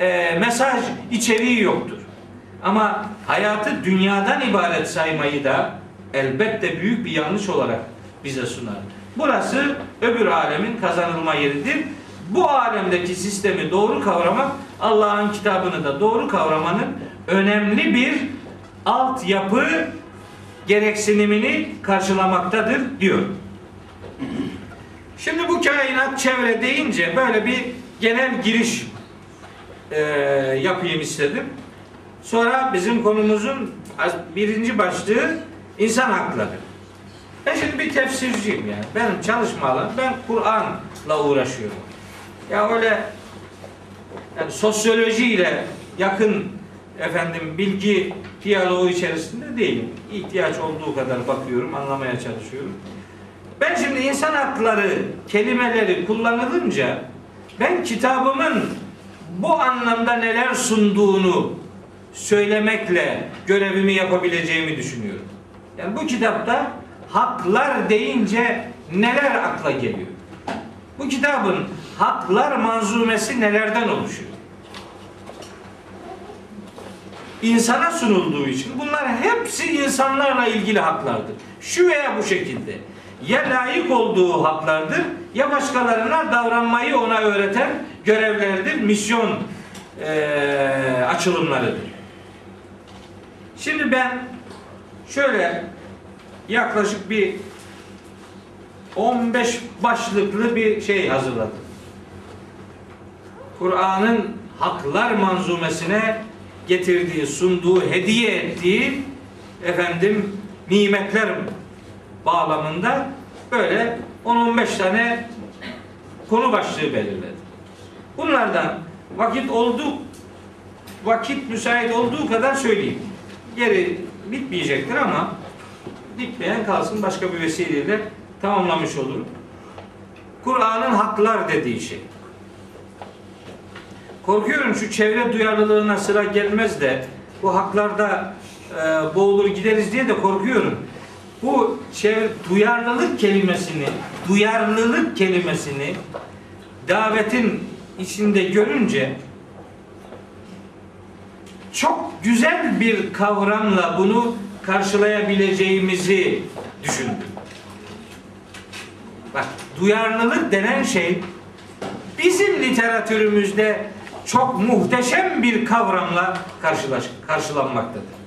e, mesaj içeriği yoktur. Ama hayatı dünyadan ibaret saymayı da elbette büyük bir yanlış olarak bize sunar. Burası öbür alemin kazanılma yeridir. Bu alemdeki sistemi doğru kavramak Allah'ın kitabını da doğru kavramanın önemli bir altyapı gereksinimini karşılamaktadır diyor. Şimdi bu kainat çevre deyince böyle bir genel giriş e, yapayım istedim. Sonra bizim konumuzun birinci başlığı insan hakları. Ben şimdi bir tefsirciyim yani. Benim çalışma alanım, ben Kur'an'la uğraşıyorum. Ya öyle yani sosyolojiyle yakın efendim bilgi diyaloğu içerisinde değilim. İhtiyaç olduğu kadar bakıyorum, anlamaya çalışıyorum. Ben şimdi insan hakları kelimeleri kullanılınca ben kitabımın bu anlamda neler sunduğunu söylemekle görevimi yapabileceğimi düşünüyorum. Yani bu kitapta haklar deyince neler akla geliyor? Bu kitabın haklar manzumesi nelerden oluşuyor? İnsana sunulduğu için bunlar hepsi insanlarla ilgili haklardır. Şu veya bu şekilde. Ya layık olduğu haklardır ya başkalarına davranmayı ona öğreten görevlerdir, misyon e, açılımlarıdır. Şimdi ben şöyle yaklaşık bir 15 başlıklı bir şey hazırladım. Kur'an'ın haklar manzumesine getirdiği, sunduğu, hediye ettiği efendim nimetler bağlamında böyle 10-15 tane konu başlığı belirledim. Bunlardan vakit oldu vakit müsait olduğu kadar söyleyeyim. Geri bitmeyecektir ama bitmeyen kalsın başka bir vesileyle tamamlamış olurum. Kur'an'ın haklar dediği şey. Korkuyorum şu çevre duyarlılığına sıra gelmez de bu haklarda e, boğulur gideriz diye de korkuyorum. Bu çevre duyarlılık kelimesini, duyarlılık kelimesini davetin içinde görünce çok güzel bir kavramla bunu karşılayabileceğimizi düşündüm. Bak duyarlılık denen şey bizim literatürümüzde çok muhteşem bir kavramla karşılaş, karşılanmaktadır.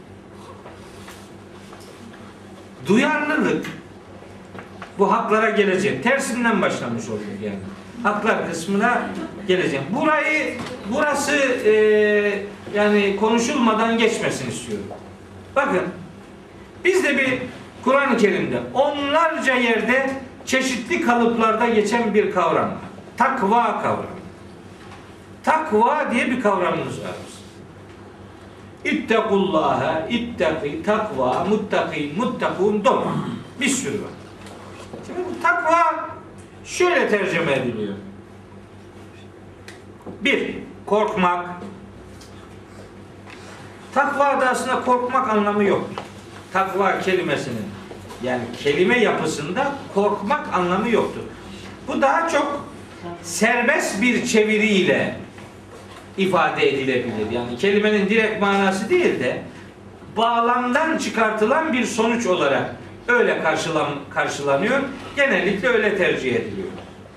Duyarlılık bu haklara gelecek. Tersinden başlamış oluyor yani. Haklar kısmına geleceğim. Burayı burası e, yani konuşulmadan geçmesin istiyorum. Bakın bizde bir Kur'an-ı Kerim'de onlarca yerde çeşitli kalıplarda geçen bir kavram. Takva kavramı. Takva diye bir kavramımız var. İttekullaha, ittaki, takva, muttaki, muttakun, dom. Bir sürü var. Şimdi bu takva şöyle tercüme ediliyor. Bir, korkmak. Takvada aslında korkmak anlamı yok. Takva kelimesinin yani kelime yapısında korkmak anlamı yoktur. Bu daha çok serbest bir çeviriyle ifade edilebilir. Yani kelimenin direkt manası değil de bağlamdan çıkartılan bir sonuç olarak öyle karşılan, karşılanıyor. Genellikle öyle tercih ediliyor.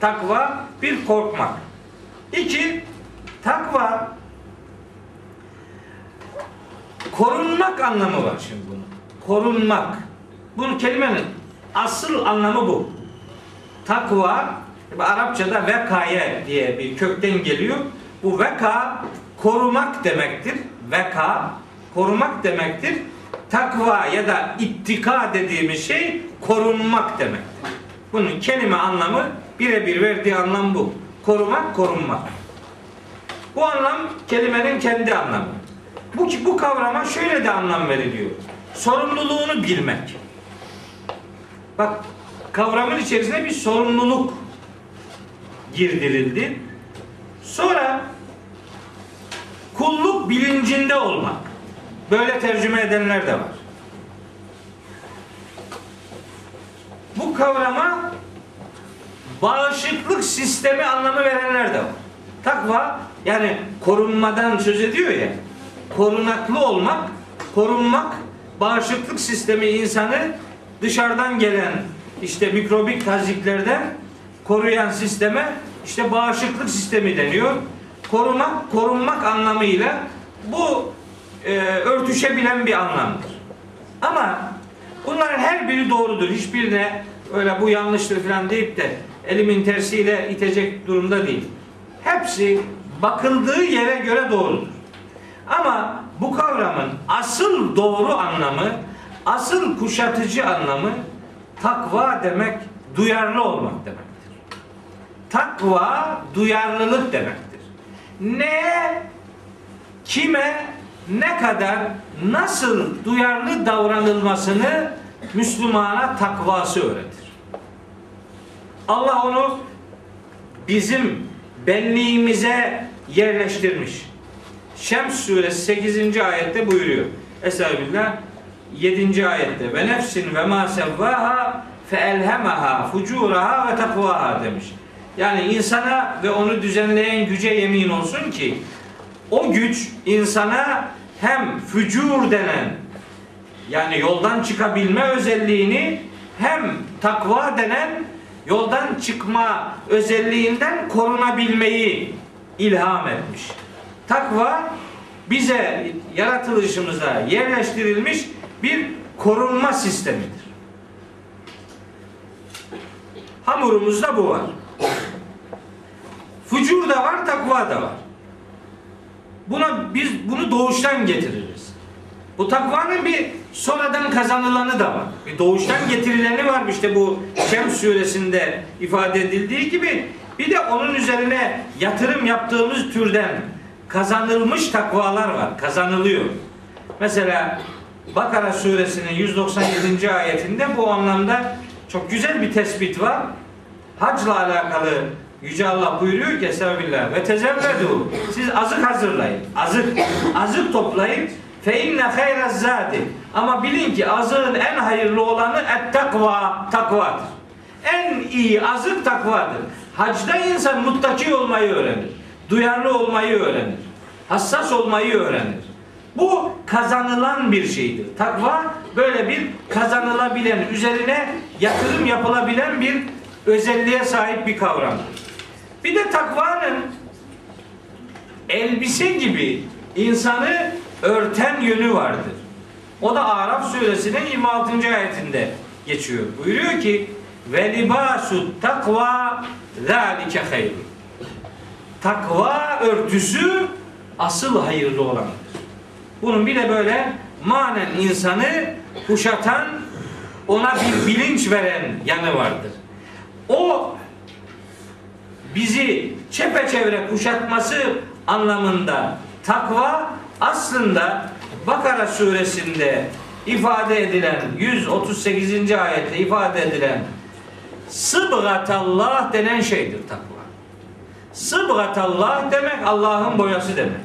Takva bir korkmak. İki, takva korunmak anlamı var şimdi bunun. Korunmak. Bunun kelimenin asıl anlamı bu. Takva Arapçada vekaye diye bir kökten geliyor. Bu veka korumak demektir. Veka korumak demektir. Takva ya da ittika dediğimiz şey korunmak demektir. Bunun kelime anlamı birebir verdiği anlam bu. Korumak, korunmak. Bu anlam kelimenin kendi anlamı. Bu, bu kavrama şöyle de anlam veriliyor. Sorumluluğunu bilmek. Bak kavramın içerisine bir sorumluluk girdirildi. Sonra kulluk bilincinde olmak. Böyle tercüme edenler de var. Bu kavrama bağışıklık sistemi anlamı verenler de var. Takva yani korunmadan söz ediyor ya. Korunaklı olmak, korunmak, bağışıklık sistemi insanı dışarıdan gelen işte mikrobik taziklerden koruyan sisteme işte bağışıklık sistemi deniyor. Korumak, korunmak anlamıyla bu e, örtüşebilen bir anlamdır. Ama bunların her biri doğrudur. Hiçbirine öyle bu yanlıştır falan deyip de elimin tersiyle itecek durumda değil. Hepsi bakıldığı yere göre doğrudur. Ama bu kavramın asıl doğru anlamı, asıl kuşatıcı anlamı takva demek duyarlı olmak demektir. Takva duyarlılık demektir. Ne kime ne kadar nasıl duyarlı davranılmasını Müslümana takvası öğretir. Allah onu bizim benliğimize yerleştirmiş. Şems suresi 8. ayette buyuruyor. Estağfirullah 7. ayette ve nefsin ve ma sevvaha fe fucuraha ve takvaha demiş. Yani insana ve onu düzenleyen güce yemin olsun ki o güç insana hem fücur denen yani yoldan çıkabilme özelliğini hem takva denen yoldan çıkma özelliğinden korunabilmeyi ilham etmiş. Takva bize yaratılışımıza yerleştirilmiş bir korunma sistemidir. Hamurumuzda bu var. Fucur da var, takva da var. Buna biz bunu doğuştan getiririz. Bu takvanın bir sonradan kazanılanı da var. Bir doğuştan getirileni var işte bu Şems suresinde ifade edildiği gibi bir de onun üzerine yatırım yaptığımız türden kazanılmış takvalar var. Kazanılıyor. Mesela Bakara suresinin 197. ayetinde bu anlamda çok güzel bir tespit var. Hacla alakalı Yüce Allah buyuruyor ki Estağfirullah ve tezevvedu siz azık hazırlayın. Azık, azık toplayın. Fe inne hayraz zadi. Ama bilin ki azığın en hayırlı olanı et takva, takvadır. En iyi azık takvadır. Hacda insan muttaki olmayı öğrenir. Duyarlı olmayı öğrenir. Hassas olmayı öğrenir. Bu kazanılan bir şeydir. Takva böyle bir kazanılabilen, üzerine yatırım yapılabilen bir özelliğe sahip bir kavramdır. Bir de takvanın elbise gibi insanı örten yönü vardır. O da Araf suresinin 26. ayetinde geçiyor. Buyuruyor ki ve libasu takva zalike hayr. Takva örtüsü asıl hayırlı olandır. Bunun bir de böyle manen insanı kuşatan, ona bir bilinç veren yanı vardır. O bizi çepeçevre kuşatması anlamında takva aslında Bakara suresinde ifade edilen 138. ayette ifade edilen sıbgatallah denen şeydir takva. Sıbgatallah demek Allah'ın boyası demek.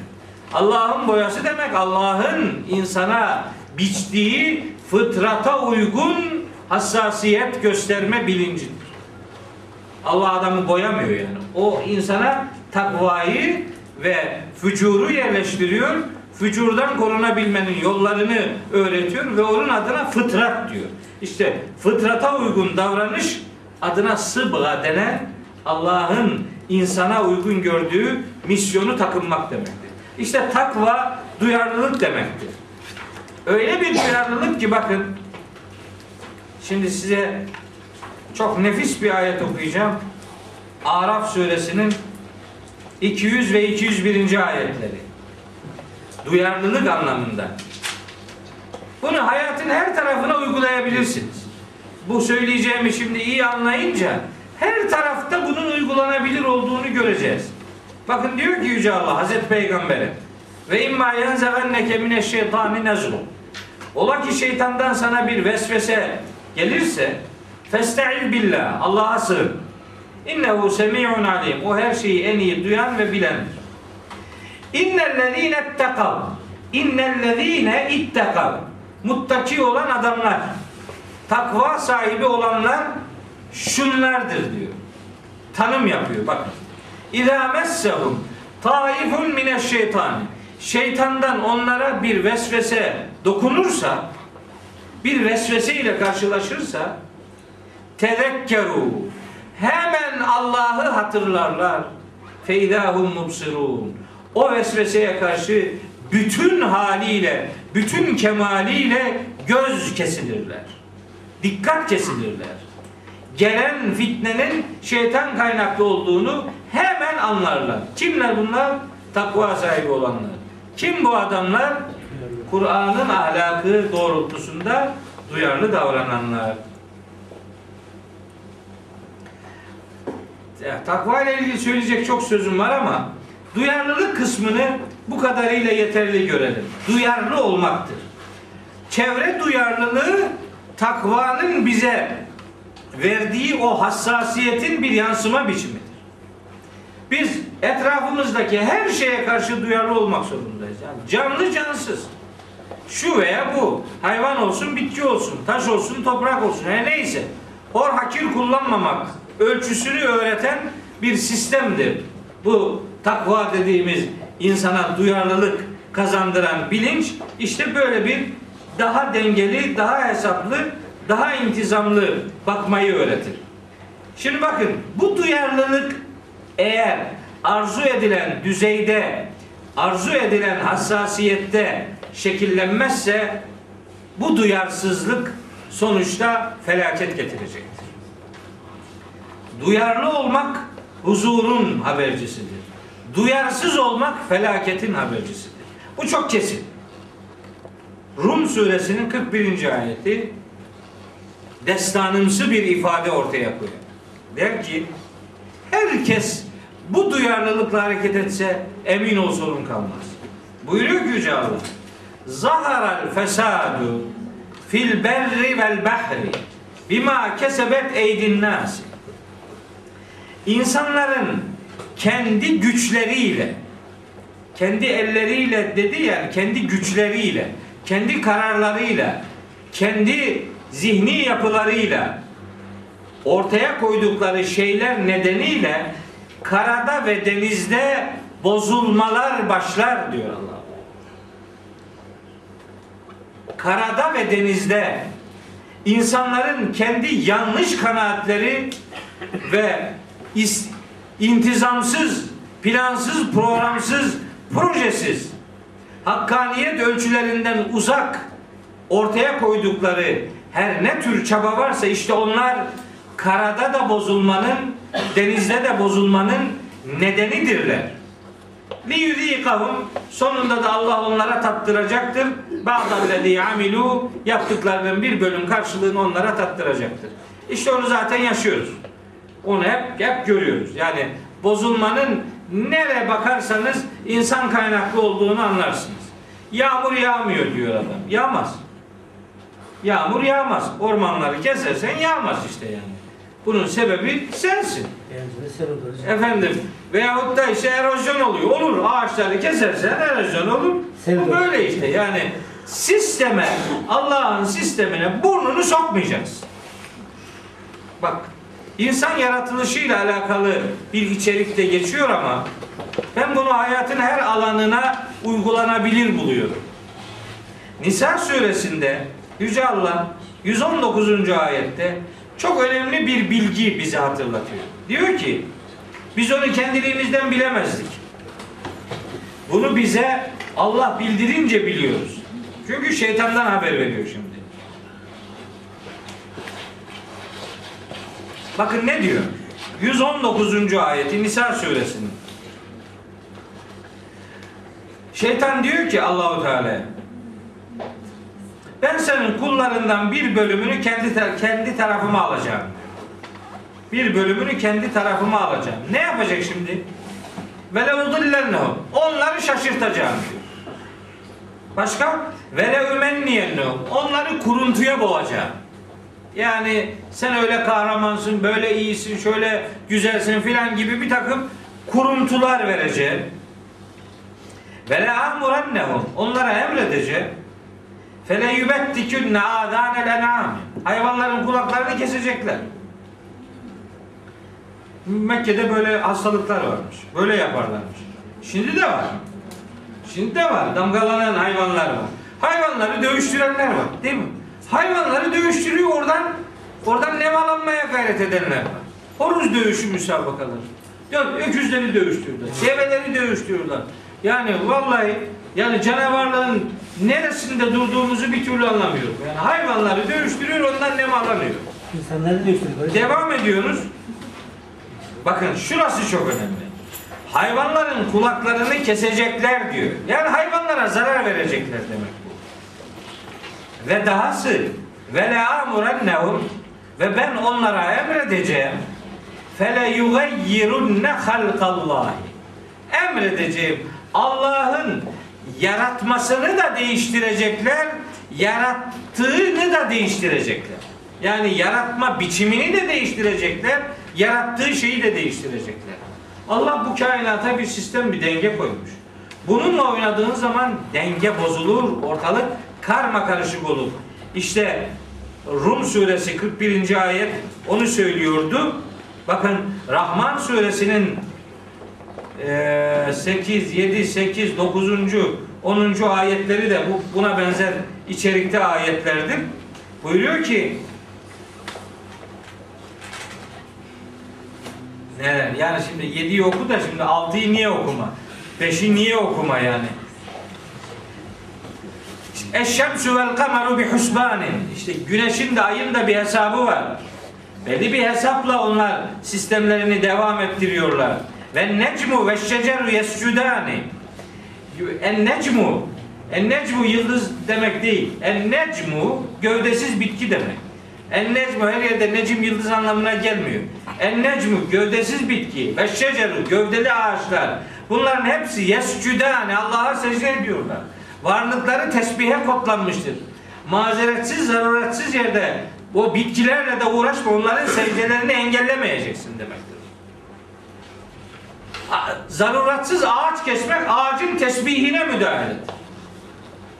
Allah'ın boyası demek Allah'ın insana biçtiği fıtrata uygun hassasiyet gösterme bilincidir. Allah adamı boyamıyor yani. O insana takvayı ve fücuru yerleştiriyor. Fücurdan korunabilmenin yollarını öğretiyor ve onun adına fıtrat diyor. İşte fıtrata uygun davranış adına sıbga denen Allah'ın insana uygun gördüğü misyonu takınmak demektir. İşte takva duyarlılık demektir. Öyle bir duyarlılık ki bakın şimdi size çok nefis bir ayet okuyacağım. Araf suresinin 200 ve 201. ayetleri. Duyarlılık anlamında. Bunu hayatın her tarafına uygulayabilirsiniz. Bu söyleyeceğimi şimdi iyi anlayınca her tarafta bunun uygulanabilir olduğunu göreceğiz. Bakın diyor ki Yüce Allah Hazreti Peygamber'e ve imma yenzegenneke mineşşeytani nezgûn Ola ki şeytandan sana bir vesvese gelirse festa'il billah Allah'a sığın. İnnehu semi'un alim. O her şeyi en iyi duyan ve bilendir. İnnellezîne ittekav. İnnellezîne ittekav. Muttaki olan adamlar. Takva sahibi olanlar şunlardır diyor. Tanım yapıyor bakın. İzâ messehum taifun mineşşeytani. Şeytandan onlara bir vesvese dokunursa, bir vesvese ile karşılaşırsa tezekkeru hemen Allah'ı hatırlarlar. Feydahum mubsirun. O vesveseye karşı bütün haliyle, bütün kemaliyle göz kesilirler. Dikkat kesilirler. Gelen fitnenin şeytan kaynaklı olduğunu hemen anlarlar. Kimler bunlar? Takva sahibi olanlar. Kim bu adamlar? Kur'an'ın ahlakı doğrultusunda duyarlı davrananlar. Takva ile ilgili söyleyecek çok sözüm var ama duyarlılık kısmını bu kadarıyla yeterli görelim. Duyarlı olmaktır. Çevre duyarlılığı takvanın bize verdiği o hassasiyetin bir yansıma biçimidir. Biz etrafımızdaki her şeye karşı duyarlı olmak zorundayız. Yani canlı cansız. Şu veya bu. Hayvan olsun, bitki olsun, taş olsun, toprak olsun. Her neyse. Hor hakir kullanmamak ölçüsünü öğreten bir sistemdir. Bu takva dediğimiz insana duyarlılık kazandıran bilinç işte böyle bir daha dengeli, daha hesaplı, daha intizamlı bakmayı öğretir. Şimdi bakın bu duyarlılık eğer arzu edilen düzeyde, arzu edilen hassasiyette şekillenmezse bu duyarsızlık sonuçta felaket getirecektir. Duyarlı olmak huzurun habercisidir. Duyarsız olmak felaketin habercisidir. Bu çok kesin. Rum suresinin 41. ayeti destanımsı bir ifade ortaya koyuyor. Der ki herkes bu duyarlılıkla hareket etse emin ol sorun kalmaz. Buyuruyor ki Yüce Allah. Zaharal fesadu fil berri vel bahri bima kesebet eydin nasi. İnsanların kendi güçleriyle kendi elleriyle dedi yani kendi güçleriyle, kendi kararlarıyla, kendi zihni yapılarıyla ortaya koydukları şeyler nedeniyle karada ve denizde bozulmalar başlar diyor Allah. Karada ve denizde insanların kendi yanlış kanaatleri ve is, intizamsız, plansız, programsız, projesiz, hakkaniyet ölçülerinden uzak ortaya koydukları her ne tür çaba varsa işte onlar karada da bozulmanın, denizde de bozulmanın nedenidirler. Li yuzikahum sonunda da Allah onlara tattıracaktır. Ba'dallezî amilu yaptıklarının bir bölüm karşılığını onlara tattıracaktır. İşte onu zaten yaşıyoruz. Onu hep hep görüyoruz. Yani bozulmanın nereye bakarsanız insan kaynaklı olduğunu anlarsınız. Yağmur yağmıyor diyor adam. Yağmaz. Yağmur yağmaz. Ormanları kesersen yağmaz işte yani. Bunun sebebi sensin. Efendim veyahut da işte erozyon oluyor. Olur ağaçları kesersen erozyon olur. Bu böyle işte yani sisteme Allah'ın sistemine burnunu sokmayacaksın. Bak insan yaratılışıyla alakalı bir içerikte geçiyor ama ben bunu hayatın her alanına uygulanabilir buluyorum. Nisa suresinde Yüce Allah 119. ayette çok önemli bir bilgi bize hatırlatıyor. Diyor ki biz onu kendiliğimizden bilemezdik. Bunu bize Allah bildirince biliyoruz. Çünkü şeytandan haber veriyor şimdi. Bakın ne diyor? 119. ayeti Nisa suresinin. Şeytan diyor ki Allahu Teala ben senin kullarından bir bölümünü kendi kendi tarafıma alacağım. Bir bölümünü kendi tarafıma alacağım. Ne yapacak şimdi? Ve leudillennehum. Onları şaşırtacağım diyor. Başka? Ve leumenniyennehum. Onları kuruntuya boğacağım. Yani sen öyle kahramansın, böyle iyisin, şöyle güzelsin filan gibi bir takım kuruntular vereceğim. Ve le amurennehum. Onlara emredeceğim. Fele yubettikünne âdânel en'âm. Hayvanların kulaklarını kesecekler. Mekke'de böyle hastalıklar varmış. Böyle yaparlarmış. Şimdi de var. Şimdi de var. Damgalanan hayvanlar var. Hayvanları dövüştürenler var. Değil mi? Hayvanları dövüştürüyor oradan oradan nemalanmaya gayret edenler var. Horuz dövüşü müsabakaları. Ya öküzleri dövüştürüyorlar. Develeri dövüştürüyorlar. Yani vallahi yani canavarların neresinde durduğumuzu bir türlü anlamıyorum. Yani hayvanları dövüştürüyor ondan nemalanıyor. İnsanları dövüştürüyor. Devam ediyoruz. Bakın şurası çok önemli. Hayvanların kulaklarını kesecekler diyor. Yani hayvanlara zarar verecekler demek. Ve dahası ve le amurennehum. Ve ben onlara emredeceğim. Fele yugayyirunne halkallahi. Emredeceğim. Allah'ın yaratmasını da değiştirecekler yarattığını da değiştirecekler. Yani yaratma biçimini de değiştirecekler yarattığı şeyi de değiştirecekler. Allah bu kainata bir sistem bir denge koymuş. Bununla oynadığın zaman denge bozulur ortalık karma karışık olur işte Rum suresi 41. ayet onu söylüyordu. Bakın Rahman suresinin eee, 8, 7, 8, 9. 10. ayetleri de bu buna benzer içerikte ayetlerdir. Buyuruyor ki Neler? Yani şimdi 7'yi oku da şimdi 6'yı niye okuma? 5'i niye okuma yani? Eşşemsü vel kameru bi husbanin. İşte güneşin de ayın da bir hesabı var. Belli bir hesapla onlar sistemlerini devam ettiriyorlar. Ve necmu ve şeceru yescudani. En necmu En necmu yıldız demek değil. En necmu gövdesiz bitki demek. En necmu her yerde necim yıldız anlamına gelmiyor. En necmu gövdesiz bitki ve şeceru gövdeli ağaçlar. Bunların hepsi yescudani Allah'a secde ediyorlar. Varlıkları tesbihe kodlanmıştır. Mazeretsiz, zaruretsiz yerde o bitkilerle de uğraşma onların secdelerini engellemeyeceksin demektir. Zaruratsız ağaç kesmek ağacın tesbihine müdahaledir.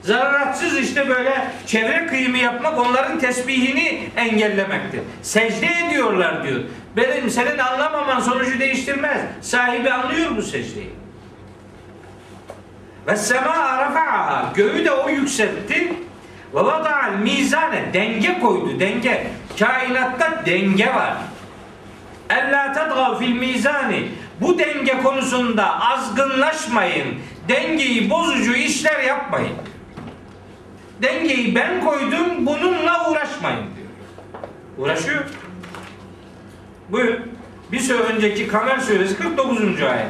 Zaruratsız işte böyle çevre kıyımı yapmak onların tesbihini engellemektir. Secde ediyorlar diyor. Benim senin anlamaman sonucu değiştirmez. Sahibi anlıyor bu secdeyi. Ve sema rafa'aha göğü de o yükseltti. Ve vada'al mizane denge koydu denge. Kainatta denge var. Ella tedgav fil mizani. Bu denge konusunda azgınlaşmayın. Dengeyi bozucu işler yapmayın. Dengeyi ben koydum bununla uğraşmayın diyor. Uğraşıyor. Buyur. Bir süre önceki Kamer suresi 49. ayet.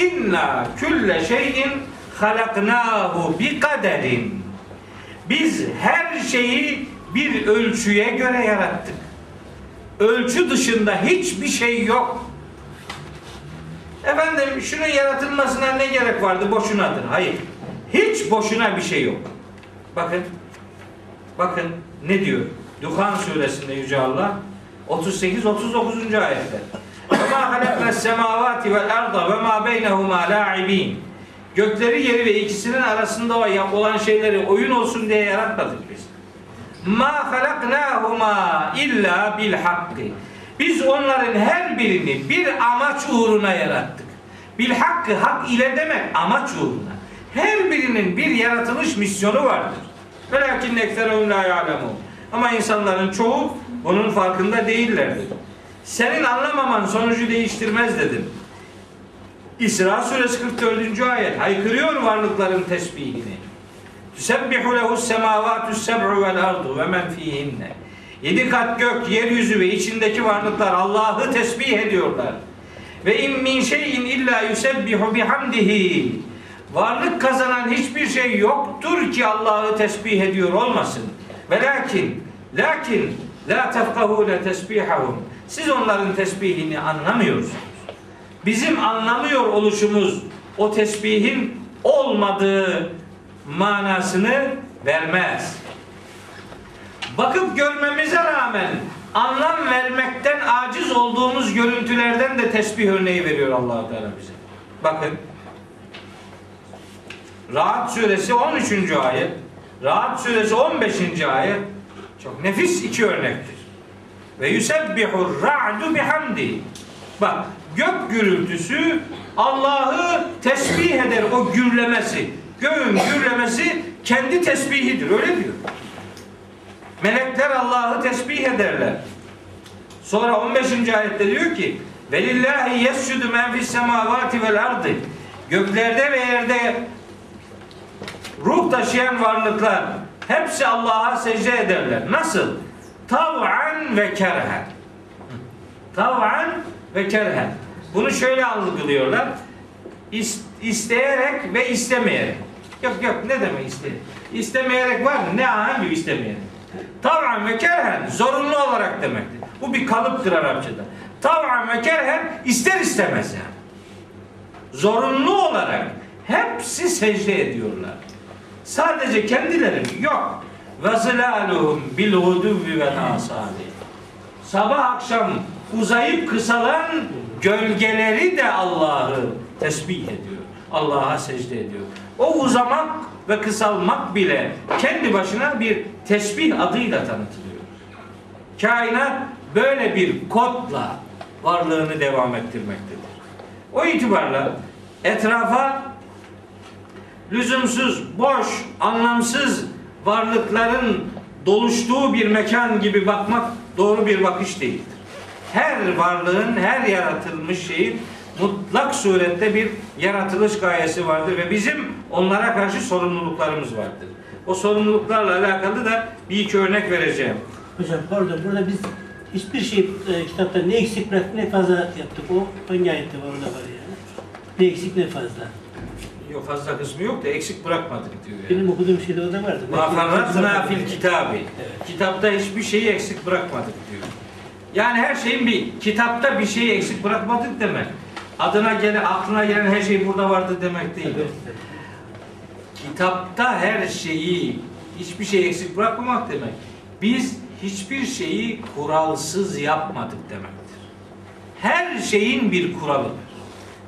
İnna külle şeyin halaknahu bi kaderin. Biz her şeyi bir ölçüye göre yarattık. Ölçü dışında hiçbir şey yok. Efendim şunun yaratılmasına ne gerek vardı boşunadır. Hayır. Hiç boşuna bir şey yok. Bakın. Bakın ne diyor? Duhan suresinde Yüce Allah 38 39. ayetler. Ve ma halakna semavati vel arda ve ma beynehuma la'ibin. Gökleri yeri ve ikisinin arasında olan şeyleri oyun olsun diye yaratmadık biz. Ma halaknahuma illa bil hakkı. Biz onların her birini bir amaç uğruna yarattık. Bil hakkı hak ile demek amaç uğruna. Her birinin bir yaratılış misyonu vardır. Velakin ekserehum la ya'lemun. Ama insanların çoğu bunun farkında değillerdir. Senin anlamaman sonucu değiştirmez dedim. İsra suresi 44. ayet haykırıyor varlıkların tesbihini. Tüsebbihu lehu semavatü seb'u vel ardu ve men fihinne. Yedi kat gök, yeryüzü ve içindeki varlıklar Allah'ı tesbih ediyorlar. Ve in min şeyin illa yusebbihu bihamdihi. Varlık kazanan hiçbir şey yoktur ki Allah'ı tesbih ediyor olmasın. Ve lakin, lakin la tefkahune tesbihahum. Siz onların tesbihini anlamıyorsunuz. Bizim anlamıyor oluşumuz o tesbihin olmadığı manasını vermez. Bakıp görmemize rağmen anlam vermekten aciz olduğumuz görüntülerden de tesbih örneği veriyor allah Teala bize. Bakın. Rahat suresi 13. ayet. Rahat suresi 15. ayet. Çok nefis iki örnektir. Ve yusebbihur ra'du bihamdi. Bak gök gürültüsü Allah'ı tesbih eder o gürlemesi. Göğün gürlemesi kendi tesbihidir öyle diyor. Melekler Allah'ı tesbih ederler. Sonra 15. ayette diyor ki Velillahi yescudu men fis semavati vel ardı. Göklerde ve yerde ruh taşıyan varlıklar hepsi Allah'a secde ederler. Nasıl? Tav'an ve kerhen. Tav'an ve kerhen. Bunu şöyle algılıyorlar. İs- isteyerek ve istemeyerek. Yok yok ne demek isteyerek? İstemeyerek var mı? Ne hangi istemeyerek? Tav'an ve kerhen zorunlu olarak demektir. Bu bir kalıptır Arapçada. Tav'an ve kerhen ister istemez yani. Zorunlu olarak hepsi secde ediyorlar. Sadece kendileri? Yok. Ve zilaluhum bil ve asali. Sabah akşam uzayıp kısalan gölgeleri de Allah'ı tesbih ediyor. Allah'a secde ediyor. O uzamak ve kısalmak bile kendi başına bir tesbih adıyla tanıtılıyor. Kainat böyle bir kodla varlığını devam ettirmektedir. O itibarla etrafa lüzumsuz, boş, anlamsız varlıkların doluştuğu bir mekan gibi bakmak doğru bir bakış değildir. Her varlığın, her yaratılmış şeyin mutlak surette bir yaratılış gayesi vardır ve bizim onlara karşı sorumluluklarımız vardır. O sorumluluklarla alakalı da bir iki örnek vereceğim. Hocam pardon burada biz hiçbir şey e, kitapta ne eksik bıraktık ne fazla yaptık. O hangi ayette var orada var yani. Ne eksik ne fazla. Yok fazla kısmı yok da eksik bırakmadık diyor. Yani. Benim okuduğum şeyde o da vardı. Ma farratna fil Evet. kitabı. Kitapta hiçbir şeyi eksik bırakmadık diyor. Yani her şeyin bir kitapta bir şeyi eksik bırakmadık demek. Adına gelen aklına gelen her şey burada vardı demek değil. Evet. Kitapta her şeyi hiçbir şey eksik bırakmamak demek. Biz hiçbir şeyi kuralsız yapmadık demektir. Her şeyin bir kuralı var.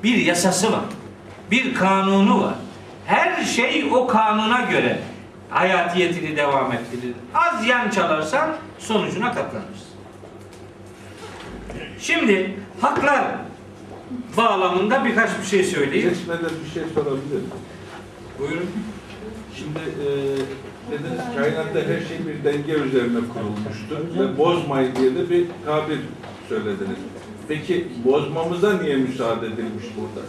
Bir yasası var. Bir kanunu var. Her şey o kanuna göre hayatiyetini devam ettirir. Az yan çalarsan sonucuna katlanırsın. Şimdi haklar bağlamında birkaç bir şey söyleyeyim. Geçmeden bir şey sorabilir miyim? Buyurun. Şimdi e, dediniz kainatta her şey bir denge üzerine kurulmuştur ve bozmayın diye de bir tabir söylediniz. Peki bozmamıza niye müsaade edilmiş burada?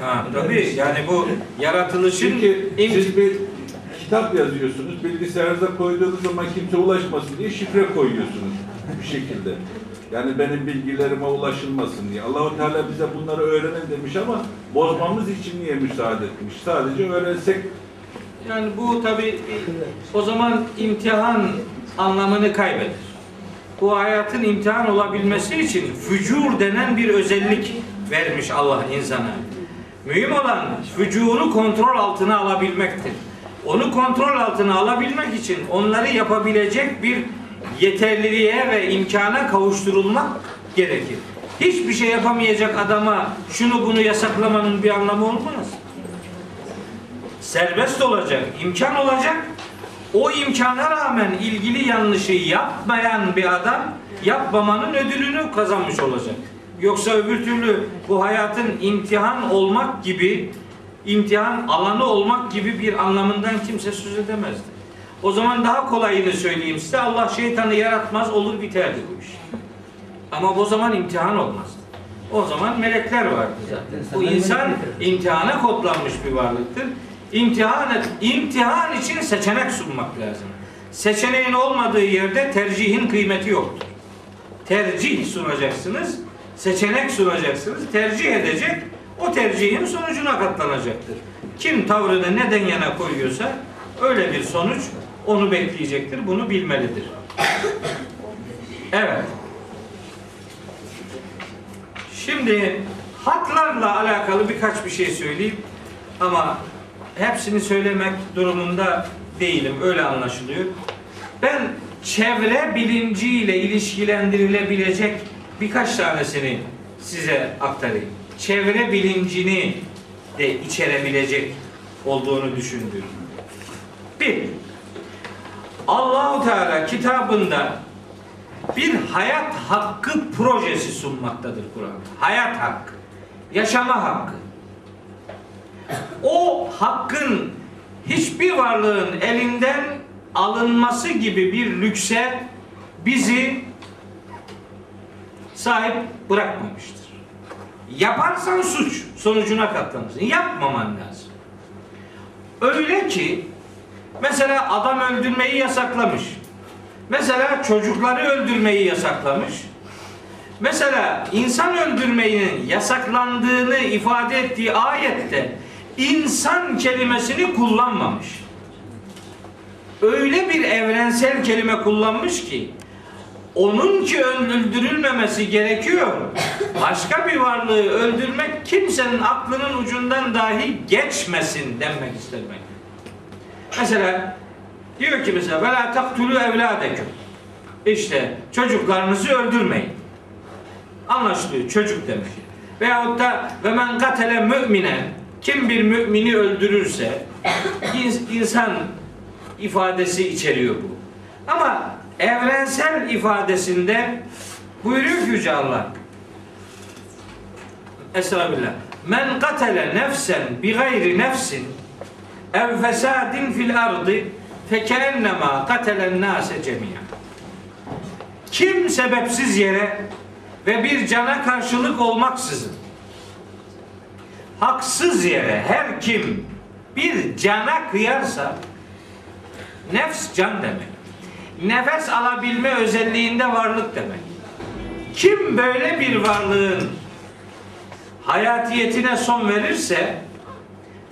Ha, tabii yani bu yaratılışın Çünkü siz bir kitap yazıyorsunuz, bilgisayarınıza koyduğunuz zaman kimse ulaşmasın diye şifre koyuyorsunuz bir şekilde. Yani benim bilgilerime ulaşılmasın diye. Allahu Teala bize bunları öğrenin demiş ama bozmamız için niye müsaade etmiş? Sadece öğrensek Yani bu tabi o zaman imtihan anlamını kaybeder. Bu hayatın imtihan olabilmesi için fücur denen bir özellik vermiş Allah insana. Mühim olan vücudunu kontrol altına alabilmektir. Onu kontrol altına alabilmek için onları yapabilecek bir yeterliliğe ve imkana kavuşturulmak gerekir. Hiçbir şey yapamayacak adama şunu bunu yasaklamanın bir anlamı olmaz. Serbest olacak, imkan olacak. O imkana rağmen ilgili yanlışı yapmayan bir adam yapmamanın ödülünü kazanmış olacak. Yoksa öbür türlü bu hayatın imtihan olmak gibi, imtihan alanı olmak gibi bir anlamından kimse söz edemezdi. O zaman daha kolayını söyleyeyim size. Allah şeytanı yaratmaz olur biterdi bu iş. Ama o zaman imtihan olmazdı. O zaman melekler vardı zaten. Bu insan imtihana kodlanmış bir varlıktır. İmtihan, imtihan için seçenek sunmak lazım. Seçeneğin olmadığı yerde tercihin kıymeti yoktur. Tercih sunacaksınız, seçenek sunacaksınız, tercih edecek, o tercihin sonucuna katlanacaktır. Kim tavrını neden yana koyuyorsa öyle bir sonuç onu bekleyecektir. Bunu bilmelidir. Evet. Şimdi haklarla alakalı birkaç bir şey söyleyeyim ama hepsini söylemek durumunda değilim. Öyle anlaşılıyor. Ben çevre bilinciyle ilişkilendirilebilecek birkaç tanesini size aktarayım. Çevre bilincini de içerebilecek olduğunu düşündüğüm. Bir, Allahu Teala kitabında bir hayat hakkı projesi sunmaktadır Kur'an. Hayat hakkı, yaşama hakkı. O hakkın hiçbir varlığın elinden alınması gibi bir lükse bizi sahip bırakmamıştır. Yaparsan suç sonucuna katlanırsın. Yapmaman lazım. Öyle ki mesela adam öldürmeyi yasaklamış. Mesela çocukları öldürmeyi yasaklamış. Mesela insan öldürmeyin yasaklandığını ifade ettiği ayette insan kelimesini kullanmamış. Öyle bir evrensel kelime kullanmış ki onun ki öldürülmemesi gerekiyor. Başka bir varlığı öldürmek kimsenin aklının ucundan dahi geçmesin denmek istemek. Mesela diyor ki mesela la taktulu evladeküm. İşte çocuklarınızı öldürmeyin. Anlaşılıyor çocuk demek. Veyahut da men katele müminen kim bir mümini öldürürse insan ifadesi içeriyor bu. Ama evrensel ifadesinde buyuruyor ki Yüce Allah Estağfirullah. Men katele nefsen bi gayri nefsin ev fesadin fil ardı fekennema katelen nase cemiyen. Kim sebepsiz yere ve bir cana karşılık olmaksızın haksız yere her kim bir cana kıyarsa nefs can demek. Nefes alabilme özelliğinde varlık demek. Kim böyle bir varlığın hayatiyetine son verirse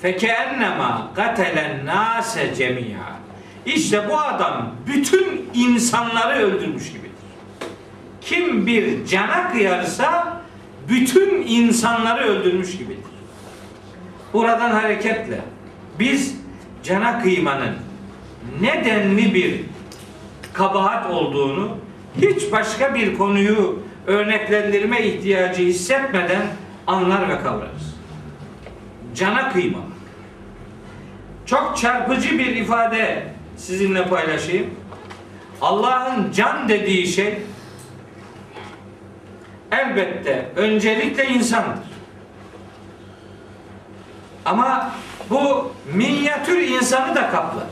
fekennema katelen nase cemiya. İşte bu adam bütün insanları öldürmüş gibidir. Kim bir cana kıyarsa bütün insanları öldürmüş gibidir. Buradan hareketle biz cana kıymanın nedenli bir kabahat olduğunu hiç başka bir konuyu örneklendirme ihtiyacı hissetmeden anlar ve kavrarız. Cana kıyma. Çok çarpıcı bir ifade sizinle paylaşayım. Allah'ın can dediği şey elbette öncelikle insandır. Ama bu minyatür insanı da kaplar.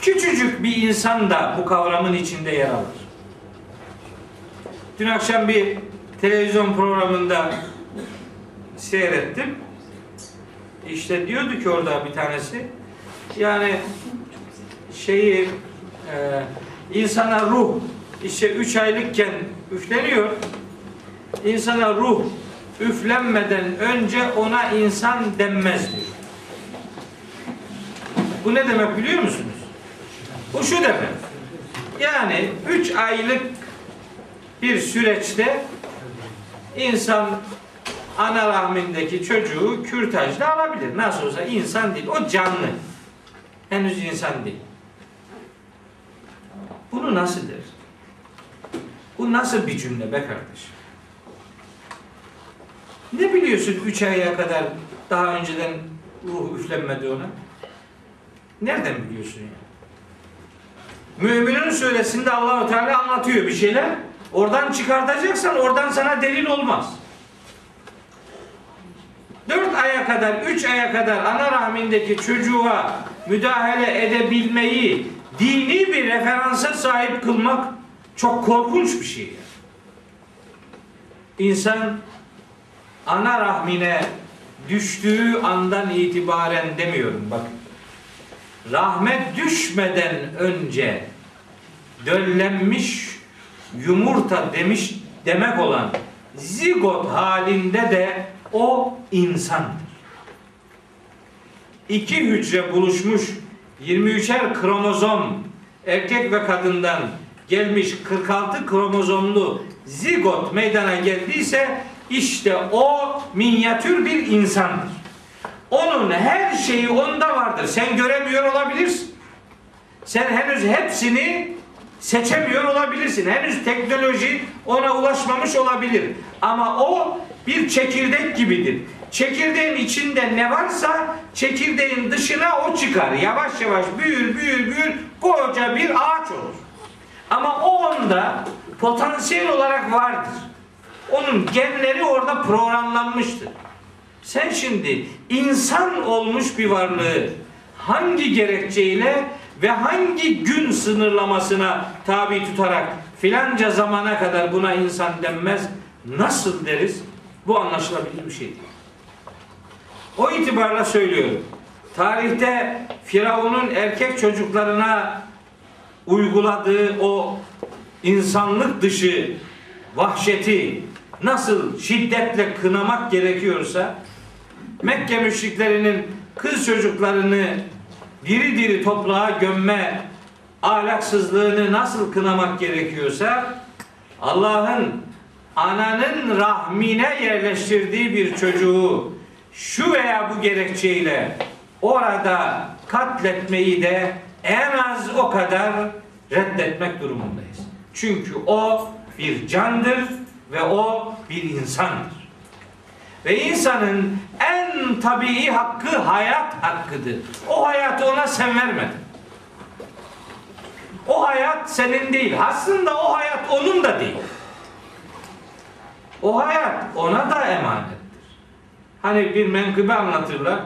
Küçücük bir insan da bu kavramın içinde yer alır. Dün akşam bir televizyon programında seyrettim. İşte diyordu ki orada bir tanesi yani şeyi e, insana ruh işte üç aylıkken üfleniyor. İnsana ruh üflenmeden önce ona insan denmez diyor. Bu ne demek biliyor musunuz? Bu şu demek. Yani üç aylık bir süreçte insan ana rahmindeki çocuğu kürtajla alabilir. Nasıl olsa insan değil. O canlı. Henüz insan değil. Bunu nasıl der? Bu nasıl bir cümle be kardeşim? Ne biliyorsun üç aya kadar daha önceden ruh üflenmedi ona? Nereden biliyorsun ya? Müminin suresinde Allahu Teala anlatıyor bir şeyler. Oradan çıkartacaksan oradan sana delil olmaz. Dört aya kadar, üç aya kadar ana rahmindeki çocuğa müdahale edebilmeyi dini bir referansa sahip kılmak çok korkunç bir şey. İnsan ana rahmine düştüğü andan itibaren demiyorum bak. Rahmet düşmeden önce döllenmiş yumurta demiş demek olan zigot halinde de o insandır. İki hücre buluşmuş 23'er kromozom erkek ve kadından gelmiş 46 kromozomlu zigot meydana geldiyse işte o minyatür bir insandır. Onun her şeyi onda vardır. Sen göremiyor olabilirsin. Sen henüz hepsini seçemiyor olabilirsin. Henüz teknoloji ona ulaşmamış olabilir. Ama o bir çekirdek gibidir. Çekirdeğin içinde ne varsa çekirdeğin dışına o çıkar. Yavaş yavaş büyür büyür büyür koca bir ağaç olur. Ama o onda potansiyel olarak vardır. Onun genleri orada programlanmıştır. Sen şimdi insan olmuş bir varlığı hangi gerekçeyle ve hangi gün sınırlamasına tabi tutarak filanca zamana kadar buna insan denmez nasıl deriz? Bu anlaşılabilir bir şey değil. O itibarla söylüyorum. Tarihte Firavun'un erkek çocuklarına uyguladığı o insanlık dışı vahşeti nasıl şiddetle kınamak gerekiyorsa Mekke müşriklerinin kız çocuklarını diri diri toprağa gömme ahlaksızlığını nasıl kınamak gerekiyorsa Allah'ın ananın rahmine yerleştirdiği bir çocuğu şu veya bu gerekçeyle orada katletmeyi de en az o kadar reddetmek durumundayız. Çünkü o bir candır ve o bir insandır. Ve insanın en tabii hakkı hayat hakkıdır. O hayatı ona sen vermedin. O hayat senin değil. Aslında o hayat onun da değil. O hayat ona da emanettir. Hani bir menkıbe anlatırlar.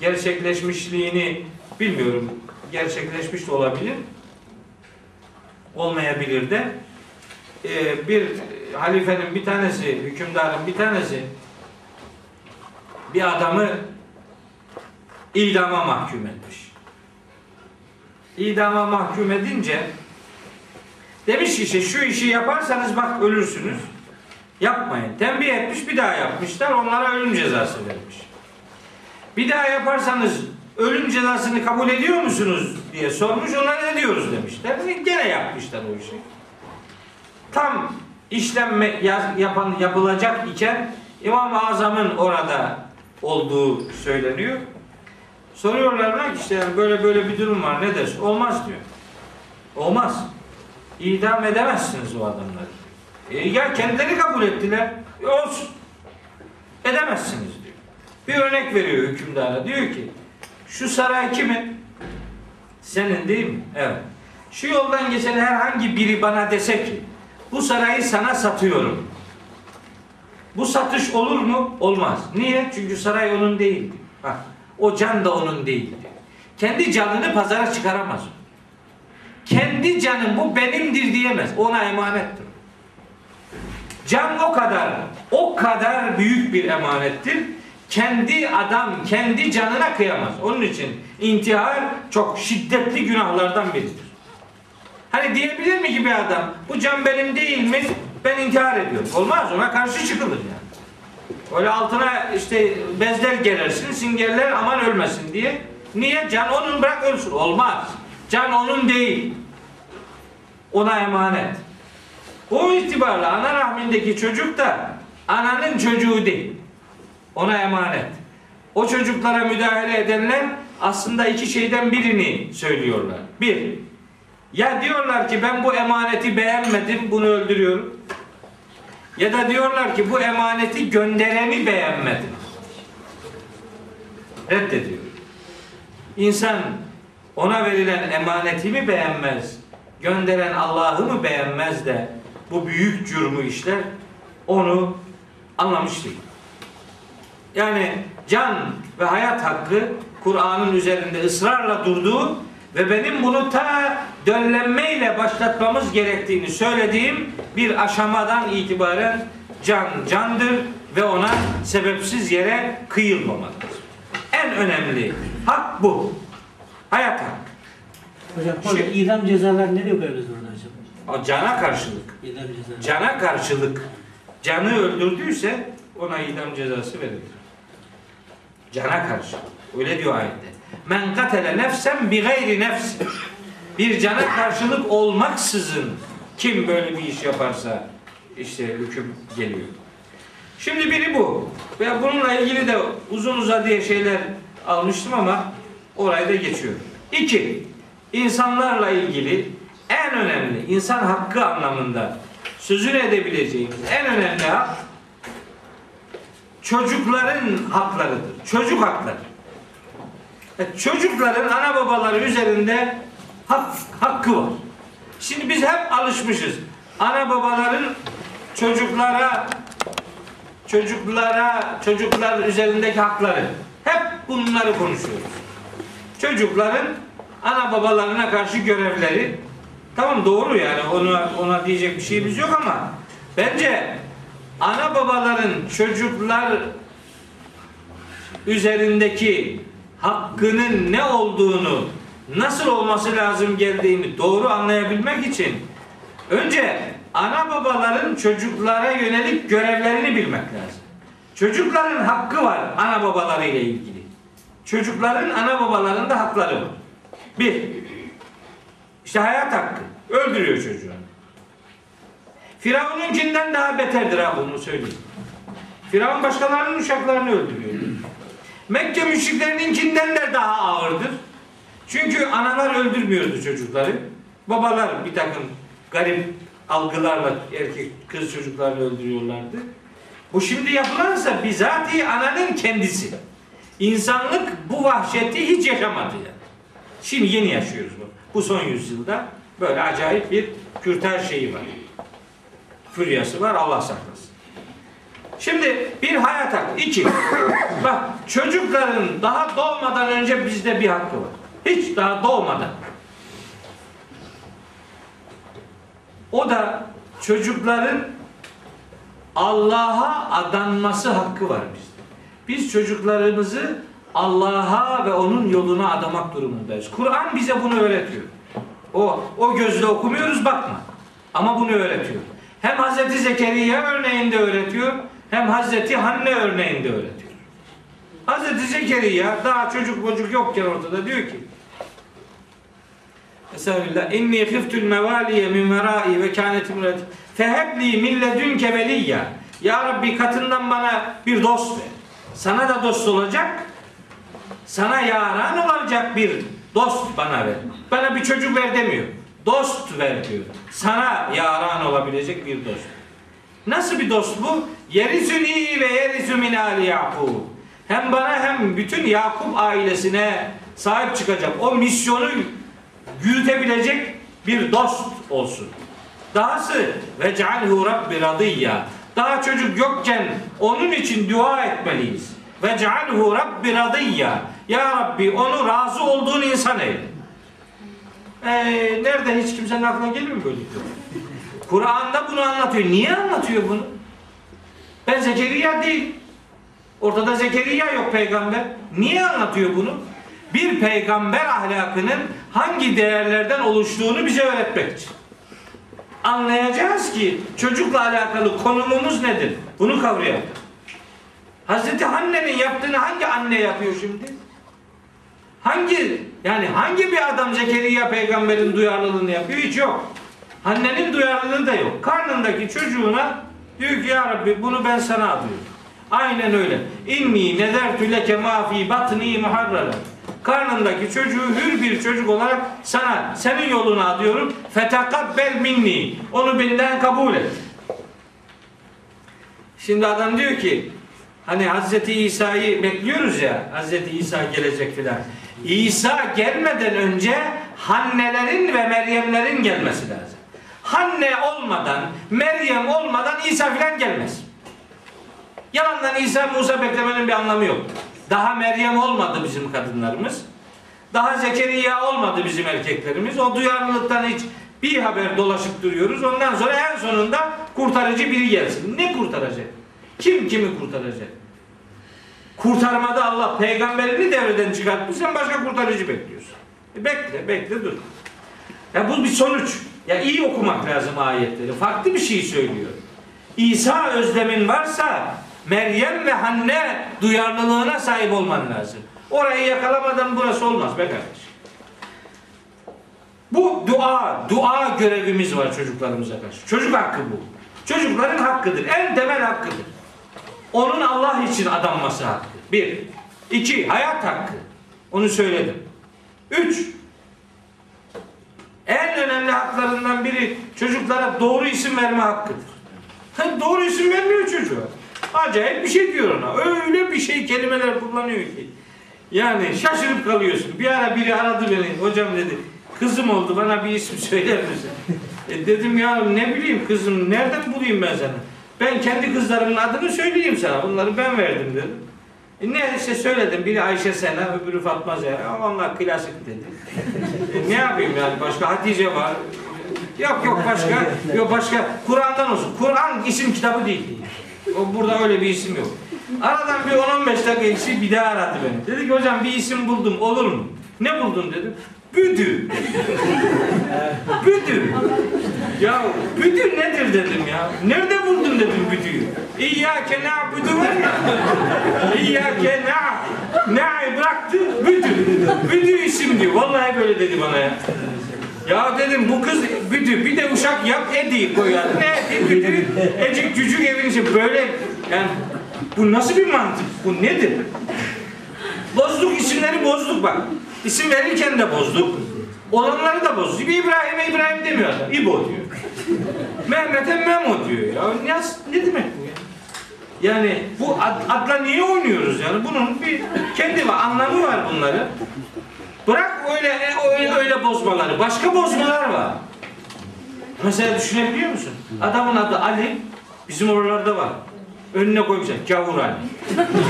Gerçekleşmişliğini bilmiyorum. Gerçekleşmiş de olabilir. Olmayabilir de. Ee, bir halifenin bir tanesi, hükümdarın bir tanesi bir adamı idama mahkum etmiş. İdama mahkum edince demiş ki işte şu işi yaparsanız bak ölürsünüz. Yapmayın. Tembih etmiş bir daha yapmışlar. Onlara ölüm cezası vermiş. Bir daha yaparsanız ölüm cezasını kabul ediyor musunuz diye sormuş. Onlar ne diyoruz demişler. Gene yapmışlar o işi. Tam işlem yapan yapılacak iken İmam-ı Azam'ın orada olduğu söyleniyor. Soruyorlar ki işte böyle böyle bir durum var ne dersin? Olmaz diyor. Olmaz. İdam edemezsiniz o adamları. E, ya kendileri kabul ettiler. E, olsun. Edemezsiniz diyor. Bir örnek veriyor hükümdara. Diyor ki şu saray kimin? Senin değil mi? Evet. Şu yoldan geçen herhangi biri bana dese ki bu sarayı sana satıyorum. Bu satış olur mu? Olmaz. Niye? Çünkü saray onun değil. Bak, o can da onun değil. Kendi canını pazara çıkaramaz. Kendi canım bu benimdir diyemez. Ona emanettir. Can o kadar, o kadar büyük bir emanettir. Kendi adam, kendi canına kıyamaz. Onun için intihar çok şiddetli günahlardan biridir. Hani diyebilir mi ki bir adam, bu can benim değil mi? Ben intihar ediyorum. Olmaz ona karşı çıkılır yani. Öyle altına işte bezler gerersin, singerler aman ölmesin diye. Niye? Can onun bırak ölsün. Olmaz. Can onun değil. Ona emanet. O itibarla ana rahmindeki çocuk da ananın çocuğu değil. ona emanet. O çocuklara müdahale edenler aslında iki şeyden birini söylüyorlar. Bir, ya diyorlar ki ben bu emaneti beğenmedim, bunu öldürüyorum. Ya da diyorlar ki bu emaneti göndereni beğenmedim. Reddediyor. İnsan ona verilen emaneti mi beğenmez, gönderen Allah'ı mı beğenmez de bu büyük cürmü işler, onu anlamış değil. Yani can ve hayat hakkı Kur'an'ın üzerinde ısrarla durduğu ve benim bunu ta döllenmeyle başlatmamız gerektiğini söylediğim bir aşamadan itibaren can candır ve ona sebepsiz yere kıyılmamalıdır. En önemli hak bu. Hayat hakkı. Hocam orada Şey- idam cezaları nereye koyuyoruz hocam? O cana karşılık. Cana karşılık canı öldürdüyse ona idam cezası verilir. Cana karşı. Öyle diyor ayette. Men katele nefsen bi gayri nefs. Bir cana karşılık olmaksızın kim böyle bir iş yaparsa işte hüküm geliyor. Şimdi biri bu. Ve bununla ilgili de uzun uzadıya şeyler almıştım ama orayı da geçiyorum. İki, insanlarla ilgili en önemli insan hakkı anlamında sözünü edebileceğimiz en önemli hak çocukların haklarıdır. Çocuk hakları. E, Çocukların ana babaları üzerinde hak, hakkı var. Şimdi biz hep alışmışız. Ana babaların çocuklara çocuklara çocuklar üzerindeki hakları. Hep bunları konuşuyoruz. Çocukların ana babalarına karşı görevleri tamam doğru yani ona ona diyecek bir şeyimiz yok ama bence ana babaların çocuklar üzerindeki hakkının ne olduğunu nasıl olması lazım geldiğini doğru anlayabilmek için önce ana babaların çocuklara yönelik görevlerini bilmek lazım. Çocukların hakkı var ana babaları ile ilgili. Çocukların ana babalarında hakları var. Bir, işte hayat hakkı. Öldürüyor çocuğu. Firavun'unkinden daha beterdir ha bunu söyleyeyim. Firavun başkalarının uşaklarını öldürüyor. Mekke müşriklerininkinden de daha ağırdır. Çünkü analar öldürmüyordu çocukları. Babalar bir takım garip algılarla erkek kız çocuklarını öldürüyorlardı. Bu şimdi yapılansa bizatihi ananın kendisi. İnsanlık bu vahşeti hiç yaşamadı yani. Şimdi yeni yaşıyoruz bu. Son yüzyılda böyle acayip bir kürtaj şeyi var. Füryası var Allah saklasın. Şimdi bir hayat hakkı. iki. *coughs* Bak çocukların daha doğmadan önce bizde bir hakkı var. Hiç daha doğmadan. O da çocukların Allah'a adanması hakkı var bizde. Biz çocuklarımızı Allah'a ve onun yoluna adamak durumundayız. Kur'an bize bunu öğretiyor. O o gözle okumuyoruz bakma. Ama bunu öğretiyor. Hem Hazreti Zekeriya örneğinde öğretiyor, hem Hazreti Hanne örneğinde öğretiyor. Hazreti Zekeriya daha çocuk çocuk yokken ortada diyor ki Estağfirullah. İnni khiftul mevaliye min verai ve kânet imrati. Fehebli min ledünke veliyya. Ya Rabbi katından bana bir dost ver. Sana da dost olacak. Sana yaran olacak bir dost bana ver. Bana bir çocuk ver demiyor. Dost ver diyor. Sana yaran olabilecek bir dost. Nasıl bir dost bu? Yerisüni ve yerisü min ali Yakub. Hem bana hem bütün Yakup ailesine sahip çıkacak. O misyonu yürütebilecek bir dost olsun. Dahası ve cealhu rabbi radiyya. Daha çocuk yokken onun için dua etmeliyiz. Ve cealhu rabbi radiyya. Ya Rabbi onu razı olduğun insan eyle. Ee, nerede hiç kimsenin aklına gelir mi böyle? bir şey? Kur'an'da bunu anlatıyor. Niye anlatıyor bunu? Ben Zekeriya değil. Ortada Zekeriya yok peygamber. Niye anlatıyor bunu? Bir peygamber ahlakının hangi değerlerden oluştuğunu bize öğretmek için. Anlayacağız ki çocukla alakalı konumumuz nedir? Bunu kavrayalım. Hazreti Hanne'nin yaptığını hangi anne yapıyor şimdi? Hangi yani hangi bir adam Zekeriya peygamberin duyarlılığını yapıyor? Hiç yok. Hanne'nin duyarlılığı da yok. Karnındaki çocuğuna diyor ki ya Rabbi bunu ben sana adıyorum. Aynen öyle. İnni nezertü leke ma fi batni muharrara. Karnındaki çocuğu hür bir çocuk olarak sana senin yoluna adıyorum. Fetekabbel minni. Onu benden kabul et. Şimdi adam diyor ki hani Hazreti İsa'yı bekliyoruz ya Hazreti İsa gelecek filan. İsa gelmeden önce Hannelerin ve Meryemlerin gelmesi lazım. Hanne olmadan, Meryem olmadan İsa filan gelmez. Yalandan İsa Musa beklemenin bir anlamı yok. Daha Meryem olmadı bizim kadınlarımız. Daha Zekeriya olmadı bizim erkeklerimiz. O duyarlılıktan hiç bir haber dolaşıp duruyoruz. Ondan sonra en sonunda kurtarıcı biri gelsin. Ne kurtaracak? Kim kimi kurtaracak? Kurtarmada Allah peygamberini devreden çıkartmış. Sen başka kurtarıcı bekliyorsun. E bekle, bekle dur. Ya bu bir sonuç. Ya iyi okumak lazım ayetleri. Farklı bir şey söylüyor. İsa özlemin varsa Meryem ve Hanne duyarlılığına sahip olman lazım. Orayı yakalamadan burası olmaz be kardeş. Bu dua, dua görevimiz var çocuklarımıza karşı. Çocuk hakkı bu. Çocukların hakkıdır. En temel hakkıdır. Onun Allah için adanması hakkı. Bir. İki, hayat hakkı. Onu söyledim. Üç, en önemli haklarından biri çocuklara doğru isim verme hakkıdır. Ha, doğru isim vermiyor çocuğa. Acayip bir şey diyor ona. Öyle bir şey kelimeler kullanıyor ki. Yani şaşırıp kalıyorsun. Bir ara biri aradı beni. Hocam dedi. Kızım oldu bana bir isim söyler misin? E dedim ya ne bileyim kızım nereden bulayım ben sana? Ben kendi kızlarımın adını söyleyeyim sana. Bunları ben verdim dedim. E ne işte söyledim. Biri Ayşe Sena, öbürü Fatma Zehra. Onlar klasik dedi. E ne yapayım yani başka Hatice var. Yok yok başka. Yok başka. Kur'an'dan olsun. Kur'an isim kitabı değil. O burada öyle bir isim yok. Aradan bir 10-15 dakika geçti bir daha aradı beni. Dedi ki hocam bir isim buldum olur mu? Ne buldun dedim. Büdü. *laughs* büdü. Ya büdü nedir dedim ya. Nerede buldun dedim büdüyü. İyyâke na'budu var ya. İyyâke na Na'yı bıraktı. Büdü isim diyor. Vallahi böyle dedi bana ya. Ya dedim bu kız büdü bir de uşak yap edi koyar. Ne edi büdü ecik cücük evin içi böyle yani bu nasıl bir mantık? Bu nedir? Bozduk isimleri bozduk bak. İsim verirken de bozduk. Olanları da bozduk. Bir İbrahim'e İbrahim demiyor adam. İbo diyor. Mehmet'e Memo diyor. Ya ne, ne demek bu ya? Yani bu ad, adla niye oynuyoruz yani? Bunun bir kendi var, anlamı var bunları. Bırak öyle öyle, öyle bozmaları. Başka bozmalar var. Mesela düşünebiliyor musun? Adamın adı Ali. Bizim oralarda var. Önüne koymuşlar. Gavur Ali.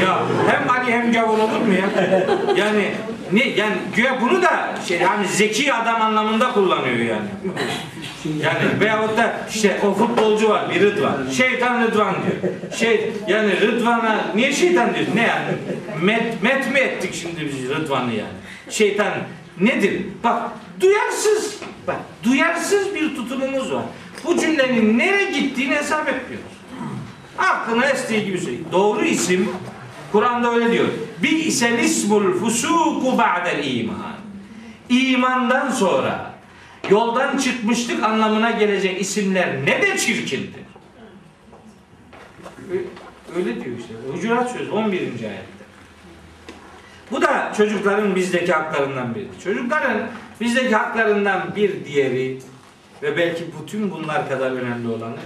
ya hem Ali hem gavur olur mu ya? Yani ne yani güya bunu da şey yani zeki adam anlamında kullanıyor yani. Yani veyahut da işte o futbolcu var bir Rıdvan. Şeytan Rıdvan diyor. Şey yani Rıdvan'a niye şeytan diyor? Ne yani? Met, met mi ettik şimdi biz Rıdvan'ı yani? Şeytan nedir? Bak duyarsız bak duyarsız bir tutumumuz var. Bu cümlenin nereye gittiğini hesap etmiyoruz. Aklına estiği gibi söylüyor. Doğru isim Kur'an'da öyle diyor. Bi isel ismul fusuku ba'del iman. İmandan sonra yoldan çıkmışlık anlamına gelecek isimler ne de çirkindir. Öyle diyor işte. Hucurat söz 11. ayette. Bu da çocukların bizdeki haklarından biri. Çocukların bizdeki haklarından bir diğeri ve belki bütün bunlar kadar önemli olanı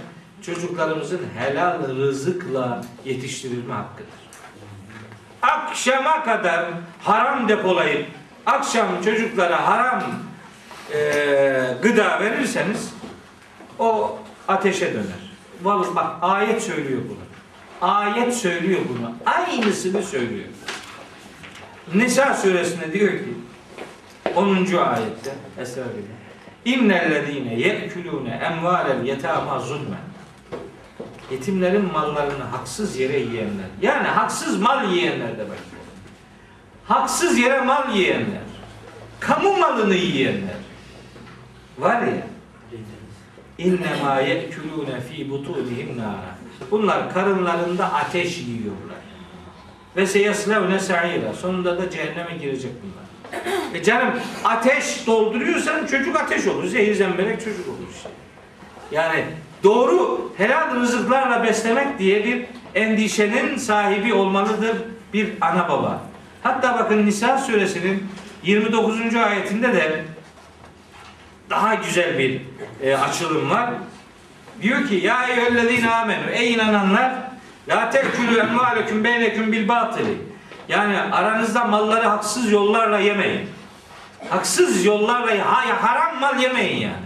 çocuklarımızın helal rızıkla yetiştirilme hakkıdır. Akşama kadar haram depolayıp akşam çocuklara haram eee, gıda verirseniz o ateşe döner. Vallahi bak ayet söylüyor bunu. Ayet söylüyor bunu. Aynısını söylüyor. Nisa suresinde diyor ki 10. ayette Estağfirullah. İnnellezîne ye'kulûne emvâlel yetâmâ zulmen. Yetimlerin mallarını haksız yere yiyenler. Yani haksız mal yiyenler demek. Haksız yere mal yiyenler. Kamu malını yiyenler. Var ya. İnnemâ ye'kulûne fî butûnihim nâra. Bunlar karınlarında ateş yiyorlar. Ve seyaslevne sa'ira. Sonunda da cehenneme girecek bunlar. E canım ateş dolduruyorsan çocuk ateş olur. Zehir zemberek çocuk olur işte. Yani doğru helal rızıklarla beslemek diye bir endişenin sahibi olmalıdır bir ana baba. Hatta bakın Nisa suresinin 29. ayetinde de daha güzel bir e, açılım var. Diyor ki ya eyyühellezine amenu ey inananlar la tekülü emvaleküm beyneküm bil batili. Yani aranızda malları haksız yollarla yemeyin. Haksız yollarla ha, haram mal yemeyin yani.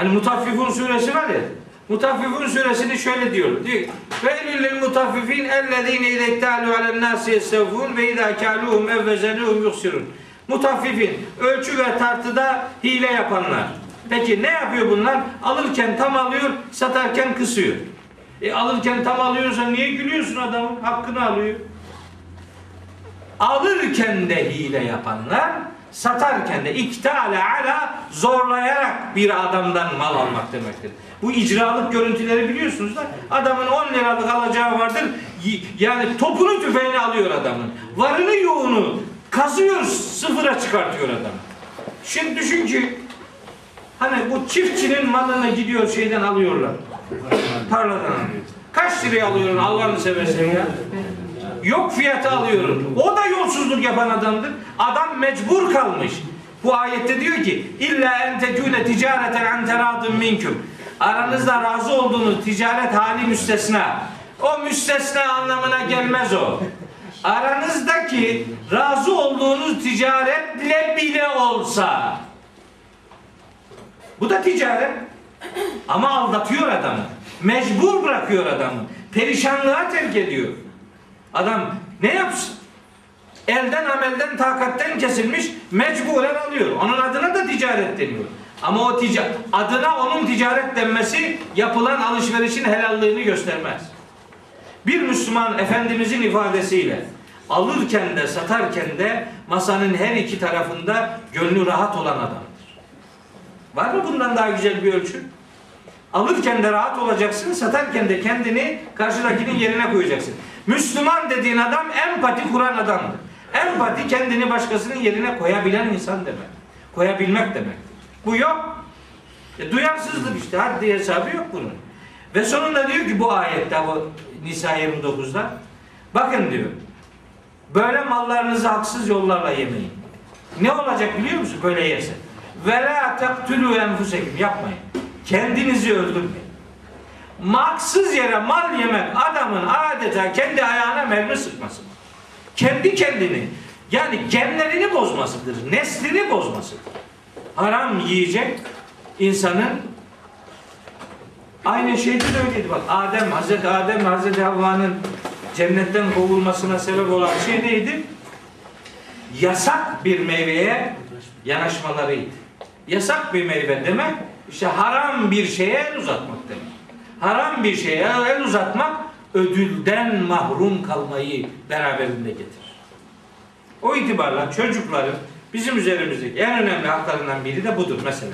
Hani Mutaffifun suresi var ya. Mutaffifun suresini şöyle diyor. Diyor ve lil mutaffifin ellezine idektalu alen nasi yestevfun ve idâ kâluhum evvezenuhum yuksirun. Mutaffifin ölçü ve tartıda hile yapanlar. Peki ne yapıyor bunlar? Alırken tam alıyor, satarken kısıyor. E alırken tam alıyorsa niye gülüyorsun adamın? Hakkını alıyor. Alırken de hile yapanlar, satarken de iktale ala zorlayarak bir adamdan mal almak demektir. Bu icralık görüntüleri biliyorsunuz da adamın 10 liralık alacağı vardır. Yani topunu tüfeğini alıyor adamın. Varını yoğunu kazıyor sıfıra çıkartıyor adam. Şimdi düşün ki hani bu çiftçinin malını gidiyor şeyden alıyorlar. Tarladan alıyor. Kaç liraya alıyorsun Allah'ını seversen ya? Yok fiyatı alıyorum. O da yolsuzluk yapan adamdır. Adam mecbur kalmış. Bu ayette diyor ki illa en tekune ticareten an teradın minküm. Aranızda razı olduğunuz ticaret hali müstesna. O müstesna anlamına gelmez o. Aranızdaki razı olduğunuz ticaretle bile olsa. Bu da ticaret. Ama aldatıyor adamı. Mecbur bırakıyor adamı. Perişanlığa terk ediyor. Adam ne yapsın? Elden amelden takatten kesilmiş mecburen alıyor. Onun adına da ticaret deniyor. Ama o ticaret adına onun ticaret denmesi yapılan alışverişin helallığını göstermez. Bir Müslüman Efendimizin ifadesiyle alırken de satarken de masanın her iki tarafında gönlü rahat olan adamdır. Var mı bundan daha güzel bir ölçü? Alırken de rahat olacaksın, satarken de kendini karşıdakinin yerine koyacaksın. Müslüman dediğin adam empati kuran adamdır. Empati kendini başkasının yerine koyabilen insan demek. Koyabilmek demektir. Bu yok. E, duyarsızlık işte. Haddi hesabı yok bunun. Ve sonunda diyor ki bu ayette bu Nisa 29'da bakın diyor. Böyle mallarınızı haksız yollarla yemeyin. Ne olacak biliyor musun böyle yerse? Ve la taktulu enfusekum yapmayın. Kendinizi öldürmeyin. Maksız yere mal yemek adamın adeta kendi ayağına mermi sıkması. Kendi kendini yani genlerini bozmasıdır. Neslini bozmasıdır. Haram yiyecek insanın aynı şeyde de öyleydi bak. Adem, Hazreti Adem, Hazreti Havva'nın cennetten kovulmasına sebep olan şey neydi? Yasak bir meyveye yanaşmalarıydı. Yasak bir meyve demek işte haram bir şeye el uzatmak demek. Haram bir şeye el uzatmak ödülden mahrum kalmayı beraberinde getirir. O itibarla çocukların bizim üzerimizdeki en önemli haklarından biri de budur mesela.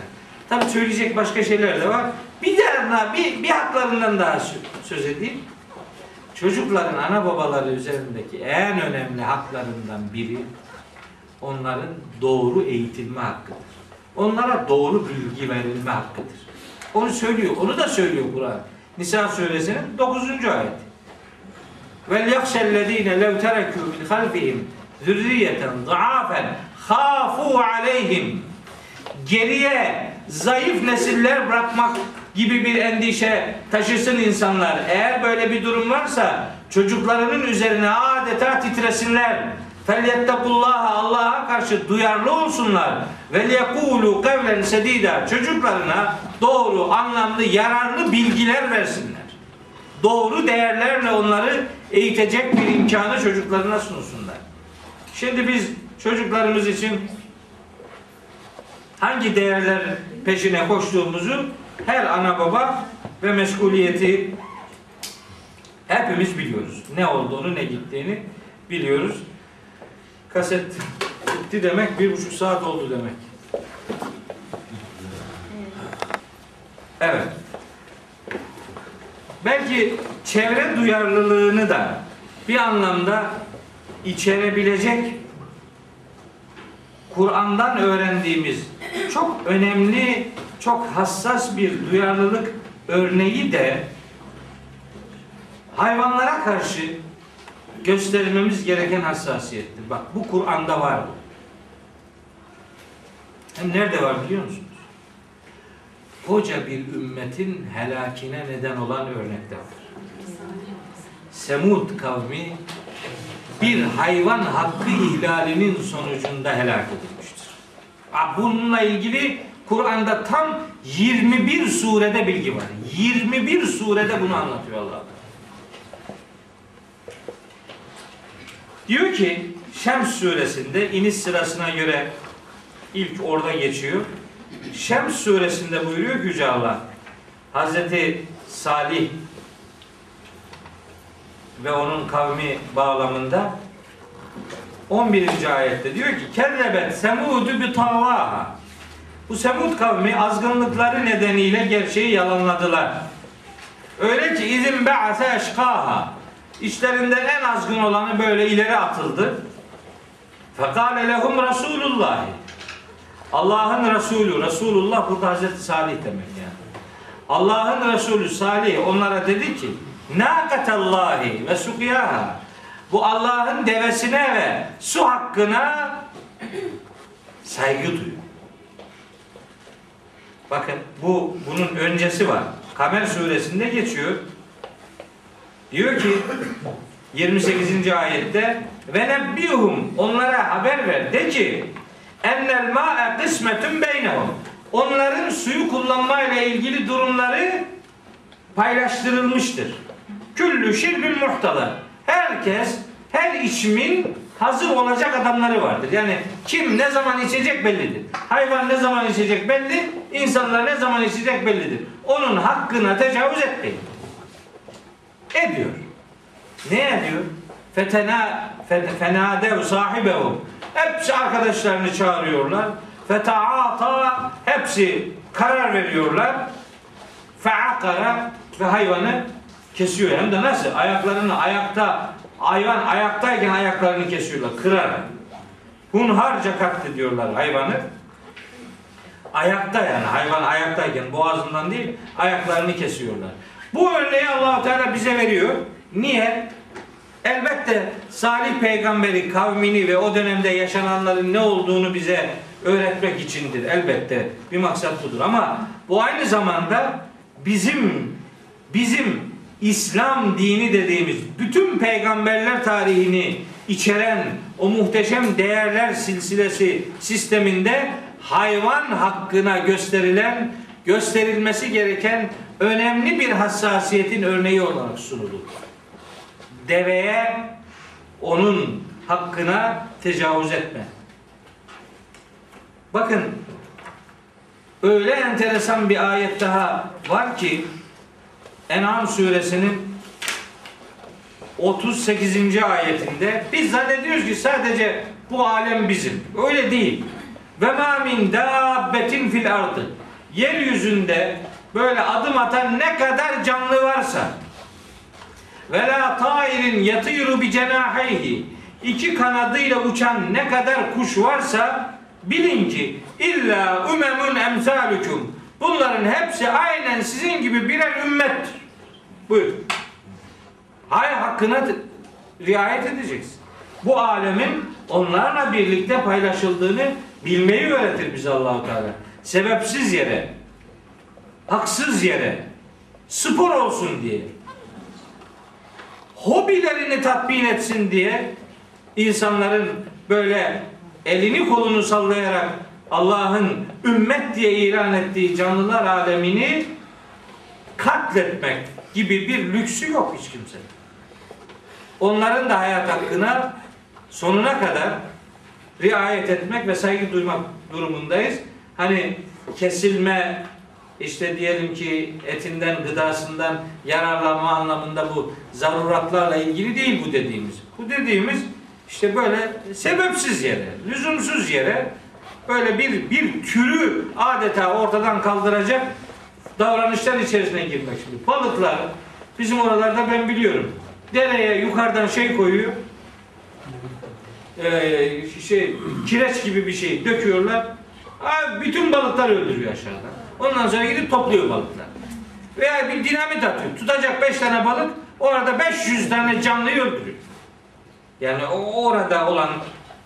Tabi söyleyecek başka şeyler de var. Bir daha bir, bir haklarından daha sö- söz edeyim. Çocukların ana babaları üzerindeki en önemli haklarından biri onların doğru eğitilme hakkıdır. Onlara doğru bilgi verilme hakkıdır. Onu söylüyor. Onu da söylüyor Kur'an. Nisa suresinin 9. ayeti. Vel yakşellezine lev terekû min halfihim zürriyeten zaafen khafu aleyhim geriye zayıf nesiller bırakmak gibi bir endişe taşısın insanlar. Eğer böyle bir durum varsa çocuklarının üzerine adeta titresinler. Felyettekullaha Allah'a karşı duyarlı olsunlar. Ve yekulu kavlen sedida çocuklarına doğru, anlamlı, yararlı bilgiler versinler. Doğru değerlerle onları eğitecek bir imkanı çocuklarına sunsunlar. Şimdi biz çocuklarımız için hangi değerler peşine koştuğumuzu her ana baba ve meşguliyeti hepimiz biliyoruz. Ne olduğunu ne gittiğini biliyoruz. Kaset bitti demek bir buçuk saat oldu demek. Evet. Belki çevre duyarlılığını da bir anlamda içerebilecek Kur'an'dan öğrendiğimiz çok önemli, çok hassas bir duyarlılık örneği de hayvanlara karşı göstermemiz gereken hassasiyettir. Bak bu Kur'an'da var bu. Hem nerede var biliyor musunuz? Koca bir ümmetin helakine neden olan örnekler var. Semud kavmi bir hayvan hakkı ihlalinin sonucunda helak edilmiştir. Bununla ilgili Kur'an'da tam 21 surede bilgi var. 21 surede bunu anlatıyor Allah. Diyor ki Şems suresinde iniş sırasına göre ilk orada geçiyor. Şems suresinde buyuruyor ki Yüce Allah Hazreti Salih ve onun kavmi bağlamında 11. ayette diyor ki Kellebet semudu bi tavaha Bu Semud kavmi azgınlıkları nedeniyle gerçeği yalanladılar. Öyle ki izin be'ase eşkaha İçlerinden en azgın olanı böyle ileri atıldı. Fekale lehum Resulullah. Allah'ın Resulü, Resulullah burada Hazreti Salih demek yani. Allah'ın Resulü Salih onlara dedi ki Nâkatallahi ve sukiyaha Bu Allah'ın devesine ve su hakkına saygı duyun. Bakın bu bunun öncesi var. Kamer suresinde geçiyor. Diyor ki 28. ayette ve nebbihum onlara haber ver de ki ennel ma'e kısmetun beynehum onların suyu kullanmayla ilgili durumları paylaştırılmıştır. Küllü şirbin muhtalar. Herkes her içimin hazır olacak adamları vardır. Yani kim ne zaman içecek bellidir. Hayvan ne zaman içecek belli, insanlar ne zaman içecek bellidir. Onun hakkına tecavüz etmeyin. Ediyor. Ne ediyor? Fetena fenadev sahibehum. Hepsi arkadaşlarını çağırıyorlar. Fetaata hepsi karar veriyorlar. Feakara ve hayvanı kesiyor. Hem de nasıl? Ayaklarını ayakta hayvan ayaktayken ayaklarını kesiyorlar. Kırarak. Hunharca katlediyorlar hayvanı. Ayakta yani hayvan ayaktayken boğazından değil ayaklarını kesiyorlar. Bu örneği allah Teala bize veriyor. Niye? Elbette Salih peygamberi kavmini ve o dönemde yaşananların ne olduğunu bize öğretmek içindir. Elbette bir maksat budur. Ama bu aynı zamanda bizim bizim İslam dini dediğimiz bütün peygamberler tarihini içeren o muhteşem değerler silsilesi sisteminde hayvan hakkına gösterilen gösterilmesi gereken önemli bir hassasiyetin örneği olarak sunulur. Deveye onun hakkına tecavüz etme. Bakın öyle enteresan bir ayet daha var ki En'am suresinin 38. ayetinde biz zannediyoruz ki sadece bu alem bizim. Öyle değil. Ve ma min dabbetin fil ardı. Yeryüzünde böyle adım atan ne kadar canlı varsa ve la tairin yatiru bi cenaheyhi iki kanadıyla uçan ne kadar kuş varsa bilin ki illa umemun emsalukum bunların hepsi aynen sizin gibi birer ümmettir. Buyur. Hay hakkına riayet edeceksin. Bu alemin onlarla birlikte paylaşıldığını bilmeyi öğretir bize Allahu Teala. Sebepsiz yere, haksız yere, spor olsun diye, hobilerini tatmin etsin diye insanların böyle elini kolunu sallayarak Allah'ın ümmet diye ilan ettiği canlılar alemini katletmek gibi bir lüksü yok hiç kimsenin. Onların da hayat hakkına sonuna kadar riayet etmek ve saygı duymak durumundayız. Hani kesilme işte diyelim ki etinden, gıdasından yararlanma anlamında bu zaruratlarla ilgili değil bu dediğimiz. Bu dediğimiz işte böyle sebepsiz yere, lüzumsuz yere böyle bir bir türü adeta ortadan kaldıracak davranışlar içerisine girmek şimdi. Balıklar bizim oralarda ben biliyorum. Dereye yukarıdan şey koyuyor. Ee, şey kireç gibi bir şey döküyorlar. Abi bütün balıklar öldürüyor aşağıda. Ondan sonra gidip topluyor balıklar. Veya bir dinamit atıyor. Tutacak beş tane balık Orada 500 tane canlıyı öldürüyor. Yani o orada olan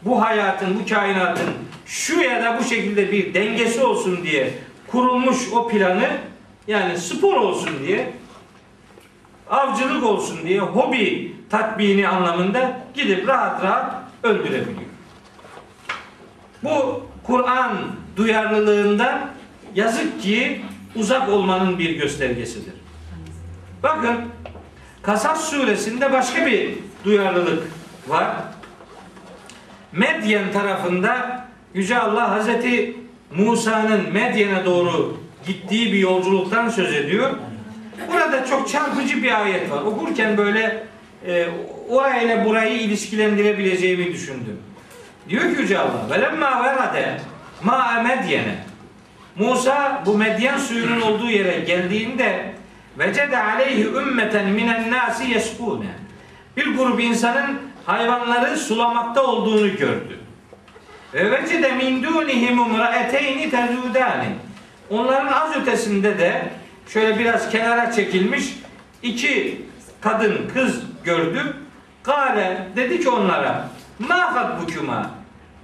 bu hayatın, bu kainatın şu ya da bu şekilde bir dengesi olsun diye kurulmuş o planı yani spor olsun diye avcılık olsun diye hobi tatbini anlamında gidip rahat rahat öldürebiliyor. Bu Kur'an duyarlılığından yazık ki uzak olmanın bir göstergesidir. Bakın Kasas suresinde başka bir duyarlılık var. Medyen tarafında Yüce Allah Hazreti Musa'nın Medyen'e doğru gittiği bir yolculuktan söz ediyor. Burada çok çarpıcı bir ayet var. Okurken böyle e, orayla burayı ilişkilendirebileceğimi düşündüm. Diyor ki Yüce Allah velemma verade ma Medyen'e Musa bu Medyen suyunun olduğu yere geldiğinde vecede aleyhi ümmeten minen nasi yeskune bir grup insanın hayvanları sulamakta olduğunu gördü. Ve vecede min dunihim imraeteyni tezudani. Onların az ötesinde de şöyle biraz kenara çekilmiş iki kadın kız gördü. Kale dedi ki onlara ma hatbukuma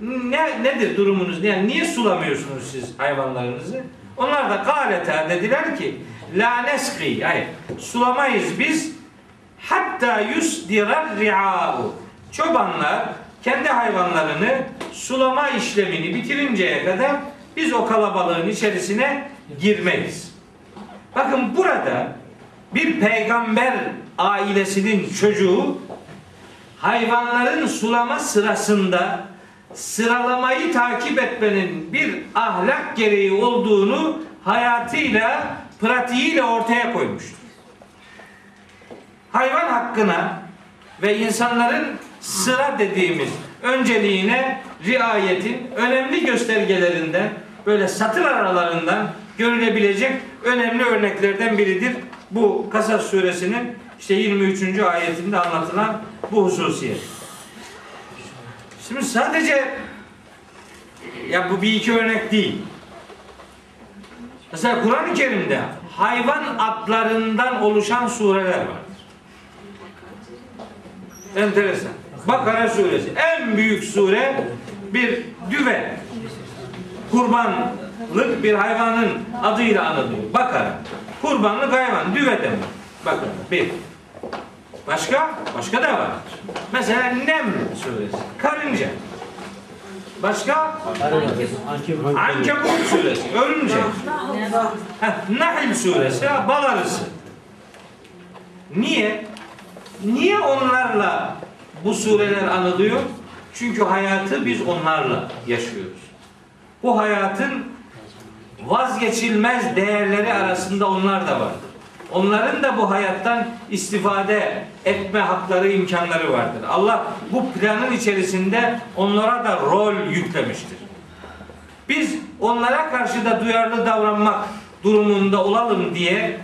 ne, nedir durumunuz? Yani niye sulamıyorsunuz siz hayvanlarınızı? Onlar da galeta dediler ki la neski hayır sulamayız biz hatta yusdirar ri'a'u çobanlar kendi hayvanlarını sulama işlemini bitirinceye kadar biz o kalabalığın içerisine girmeyiz. Bakın burada bir peygamber ailesinin çocuğu hayvanların sulama sırasında sıralamayı takip etmenin bir ahlak gereği olduğunu hayatıyla, pratiğiyle ortaya koymuştur. Hayvan hakkına ve insanların sıra dediğimiz önceliğine riayetin önemli göstergelerinden böyle satır aralarından görülebilecek önemli örneklerden biridir. Bu Kasas suresinin işte 23. ayetinde anlatılan bu hususiyet. Şimdi sadece ya bu bir iki örnek değil. Mesela Kur'an-ı Kerim'de hayvan adlarından oluşan sureler vardır. Enteresan. Bakara suresi en büyük sure bir düve. Kurbanlık bir hayvanın adıyla anılıyor. Bakara. Kurbanlık hayvan düve demek. Bakın bir. Başka? Başka da var. Mesela Nem suresi. Karınca. Başka? Ankebut suresi. Örümcek. Nahl suresi. Bal arısı. Niye? Niye onlarla bu sureler anılıyor? Çünkü hayatı biz onlarla yaşıyoruz. Bu hayatın vazgeçilmez değerleri arasında onlar da vardır. Onların da bu hayattan istifade etme hakları, imkanları vardır. Allah bu planın içerisinde onlara da rol yüklemiştir. Biz onlara karşı da duyarlı davranmak durumunda olalım diye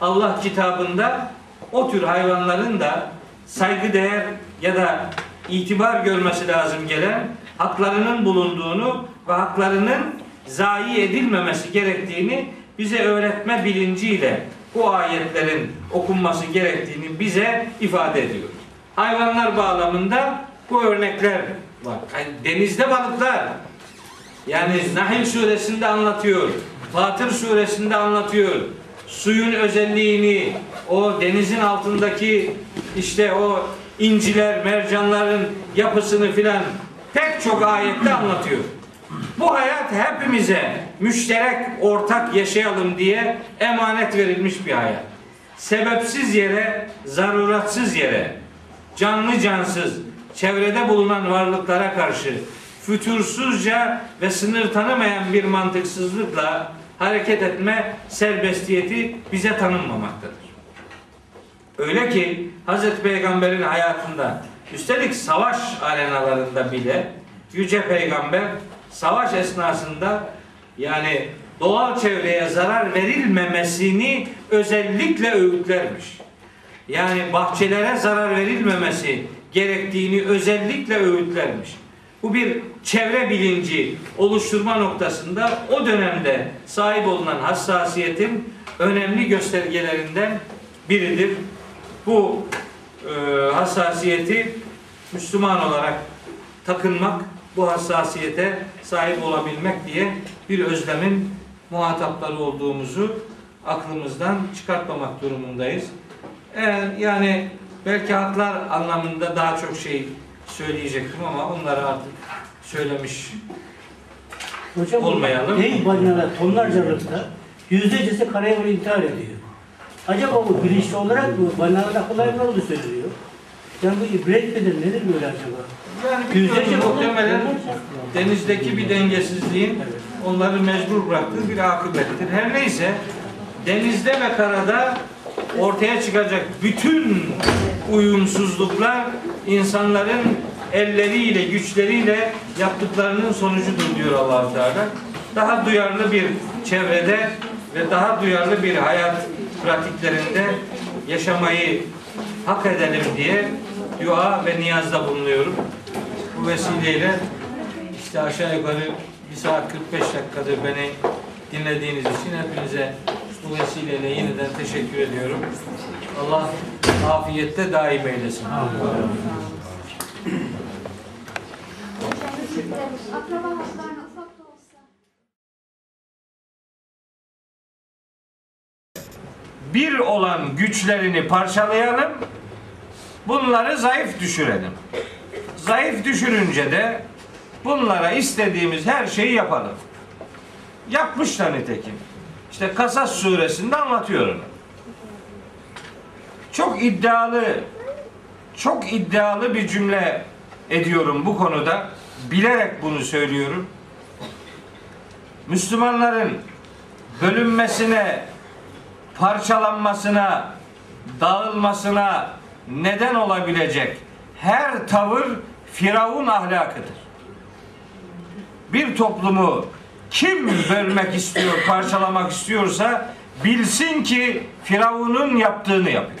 Allah kitabında o tür hayvanların da saygıdeğer ya da itibar görmesi lazım gelen haklarının bulunduğunu ve haklarının zayi edilmemesi gerektiğini bize öğretme bilinciyle bu ayetlerin okunması gerektiğini bize ifade ediyor. Hayvanlar bağlamında bu örnekler var. Yani denizde balıklar yani Nahl suresinde anlatıyor. Fatır suresinde anlatıyor. Suyun özelliğini, o denizin altındaki işte o inciler, mercanların yapısını filan pek çok ayette anlatıyor. Bu hayat hepimize müşterek, ortak yaşayalım diye emanet verilmiş bir hayat. Sebepsiz yere, zaruratsız yere, canlı cansız, çevrede bulunan varlıklara karşı fütursuzca ve sınır tanımayan bir mantıksızlıkla hareket etme serbestiyeti bize tanınmamaktadır. Öyle ki Hazreti Peygamber'in hayatında üstelik savaş arenalarında bile Yüce Peygamber savaş esnasında yani doğal çevreye zarar verilmemesini özellikle öğütlermiş. Yani bahçelere zarar verilmemesi gerektiğini özellikle öğütlermiş. Bu bir çevre bilinci oluşturma noktasında o dönemde sahip olunan hassasiyetin önemli göstergelerinden biridir. bu e, hassasiyeti Müslüman olarak takınmak, bu hassasiyete sahip olabilmek diye bir özlemin muhatapları olduğumuzu aklımızdan çıkartmamak durumundayız. Eğer yani belki haklar anlamında daha çok şey söyleyecektim ama onları artık söylemiş Hocam Olmayalım. Değil balinalar tonlarca ırkta yüzdecesi karaya intihar ediyor. Acaba bu bilinçli olarak mı balinalar akıllarında olduğu söyleniyor? Yani bu ibret midir nedir böyle acaba? Balık- muhtemelen denizdeki bir dengesizliğin onları mecbur bıraktığı bir akıbettir. Her neyse denizde ve karada ortaya çıkacak bütün uyumsuzluklar insanların elleriyle, güçleriyle yaptıklarının sonucudur diyor allah Teala. Daha duyarlı bir çevrede ve daha duyarlı bir hayat pratiklerinde yaşamayı hak edelim diye dua ve niyazda bulunuyorum. Bu vesileyle işte aşağı yukarı 1 saat 45 dakikadır beni dinlediğiniz için hepinize bu vesileyle yeniden teşekkür ediyorum. Allah afiyette daim eylesin. Akraba bir olan güçlerini parçalayalım, bunları zayıf düşürelim. Zayıf düşürünce de bunlara istediğimiz her şeyi yapalım. Yapmışlar nitekim. İşte Kasas suresinde anlatıyor onu. Çok iddialı, çok iddialı bir cümle ediyorum bu konuda. Bilerek bunu söylüyorum. Müslümanların bölünmesine, parçalanmasına, dağılmasına neden olabilecek her tavır Firavun ahlakıdır. Bir toplumu kim bölmek istiyor, parçalamak istiyorsa bilsin ki Firavun'un yaptığını yapıyor.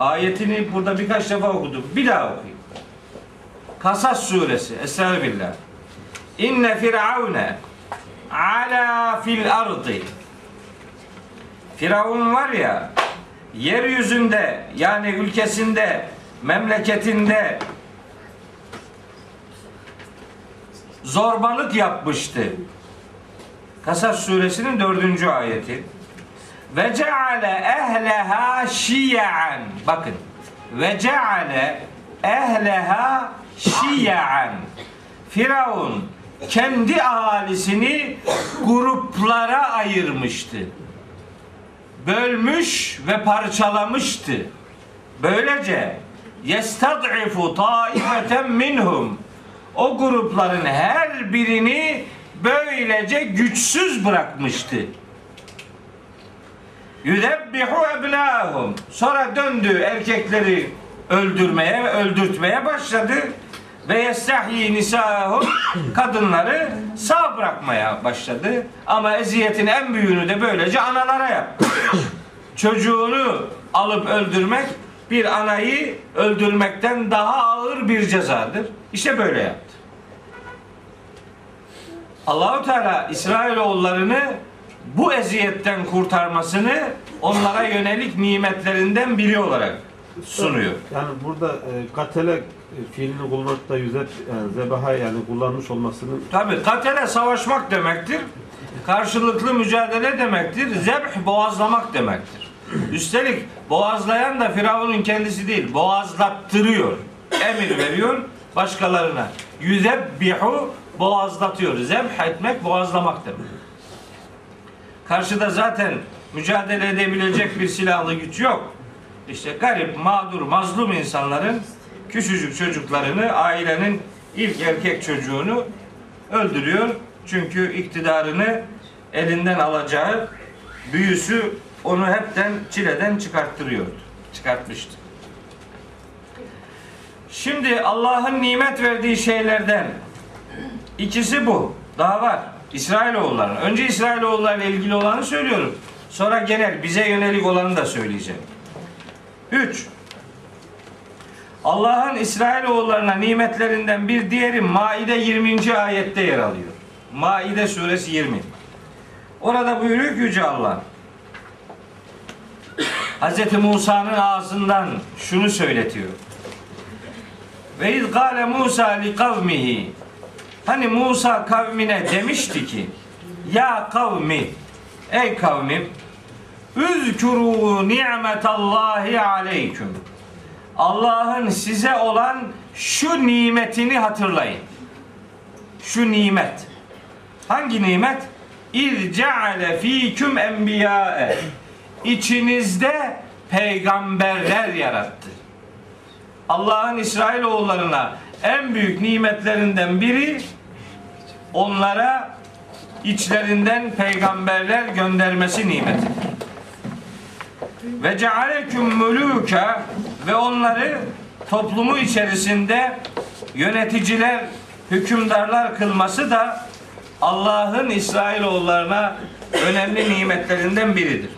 Ayetini burada birkaç defa okudum. Bir daha okuyayım. Kasas suresi. Estağfirullah. İnne firavune ala fil ardı Firavun var ya yeryüzünde yani ülkesinde memleketinde zorbalık yapmıştı. Kasas suresinin dördüncü ayeti. Ve ceale ehleha şiyan. Bakın. Ve ceale ehleha şiyan. Firavun kendi ahalisini gruplara ayırmıştı bölmüş ve parçalamıştı. Böylece yestad'ifu taifeten minhum o grupların her birini böylece güçsüz bırakmıştı. Yüzebbihu ebnâhum sonra döndü erkekleri öldürmeye ve öldürtmeye başladı ve yestahyi nisahum kadınları sağ bırakmaya başladı. Ama eziyetin en büyüğünü de böylece analara yaptı. Çocuğunu alıp öldürmek bir anayı öldürmekten daha ağır bir cezadır. İşte böyle yaptı. Allahu Teala İsrailoğullarını bu eziyetten kurtarmasını onlara yönelik nimetlerinden biri olarak sunuyor. Yani burada e, katele e, fiilini kullanıp da yüzep yani zebaha yani kullanmış olmasının Tabi katele savaşmak demektir. Karşılıklı mücadele demektir. Zebh boğazlamak demektir. Üstelik boğazlayan da Firavun'un kendisi değil. Boğazlattırıyor. Emir veriyor başkalarına. Yüzebbihu boğazlatıyor. Zebh etmek boğazlamak demek. Karşıda zaten mücadele edebilecek bir silahlı güç yok. İşte garip, mağdur, mazlum insanların küçücük çocuklarını, ailenin ilk erkek çocuğunu öldürüyor. Çünkü iktidarını elinden alacağı büyüsü onu hepten çileden çıkarttırıyordu. Çıkartmıştı. Şimdi Allah'ın nimet verdiği şeylerden ikisi bu. Daha var. İsrailoğulları. Önce İsrailoğullarıyla ilgili olanı söylüyorum. Sonra genel bize yönelik olanı da söyleyeceğim. 3. Allah'ın İsrailoğullarına nimetlerinden bir diğeri Maide 20. ayette yer alıyor. Maide suresi 20. Orada buyuruyor ki Yüce Allah. Hz. Musa'nın ağzından şunu söyletiyor. Ve iz gâle Musa li kavmihi Hani Musa kavmine demişti ki Ya kavmi Ey kavmim Üzkuru ni'metallahi aleyküm Allah'ın size olan şu nimetini hatırlayın. Şu nimet. Hangi nimet? İz ceale fîküm enbiyâe. İçinizde peygamberler yarattı. Allah'ın İsrailoğullarına en büyük nimetlerinden biri onlara içlerinden peygamberler göndermesi nimetidir. Ve cealeküm mülûke ve onları toplumu içerisinde yöneticiler, hükümdarlar kılması da Allah'ın İsrailoğullarına önemli nimetlerinden biridir.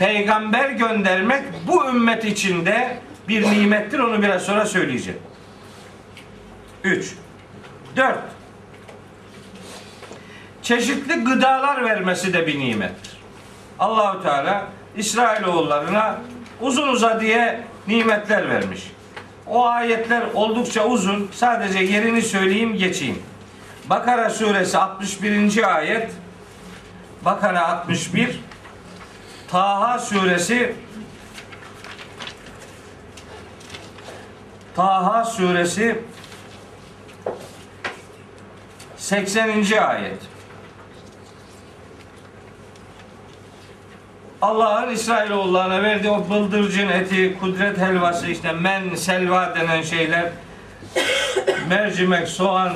Peygamber göndermek bu ümmet içinde bir nimettir. Onu biraz sonra söyleyeceğim. 3 4 Çeşitli gıdalar vermesi de bir nimettir. Allahu Teala İsrailoğullarına uzun uzadıya nimetler vermiş. O ayetler oldukça uzun. Sadece yerini söyleyeyim geçeyim. Bakara suresi 61. ayet Bakara 61 Taha suresi Taha suresi 80. ayet Allah'ın İsrailoğullarına verdiği o bıldırcın eti, kudret helvası, işte men, selva denen şeyler, mercimek, soğan,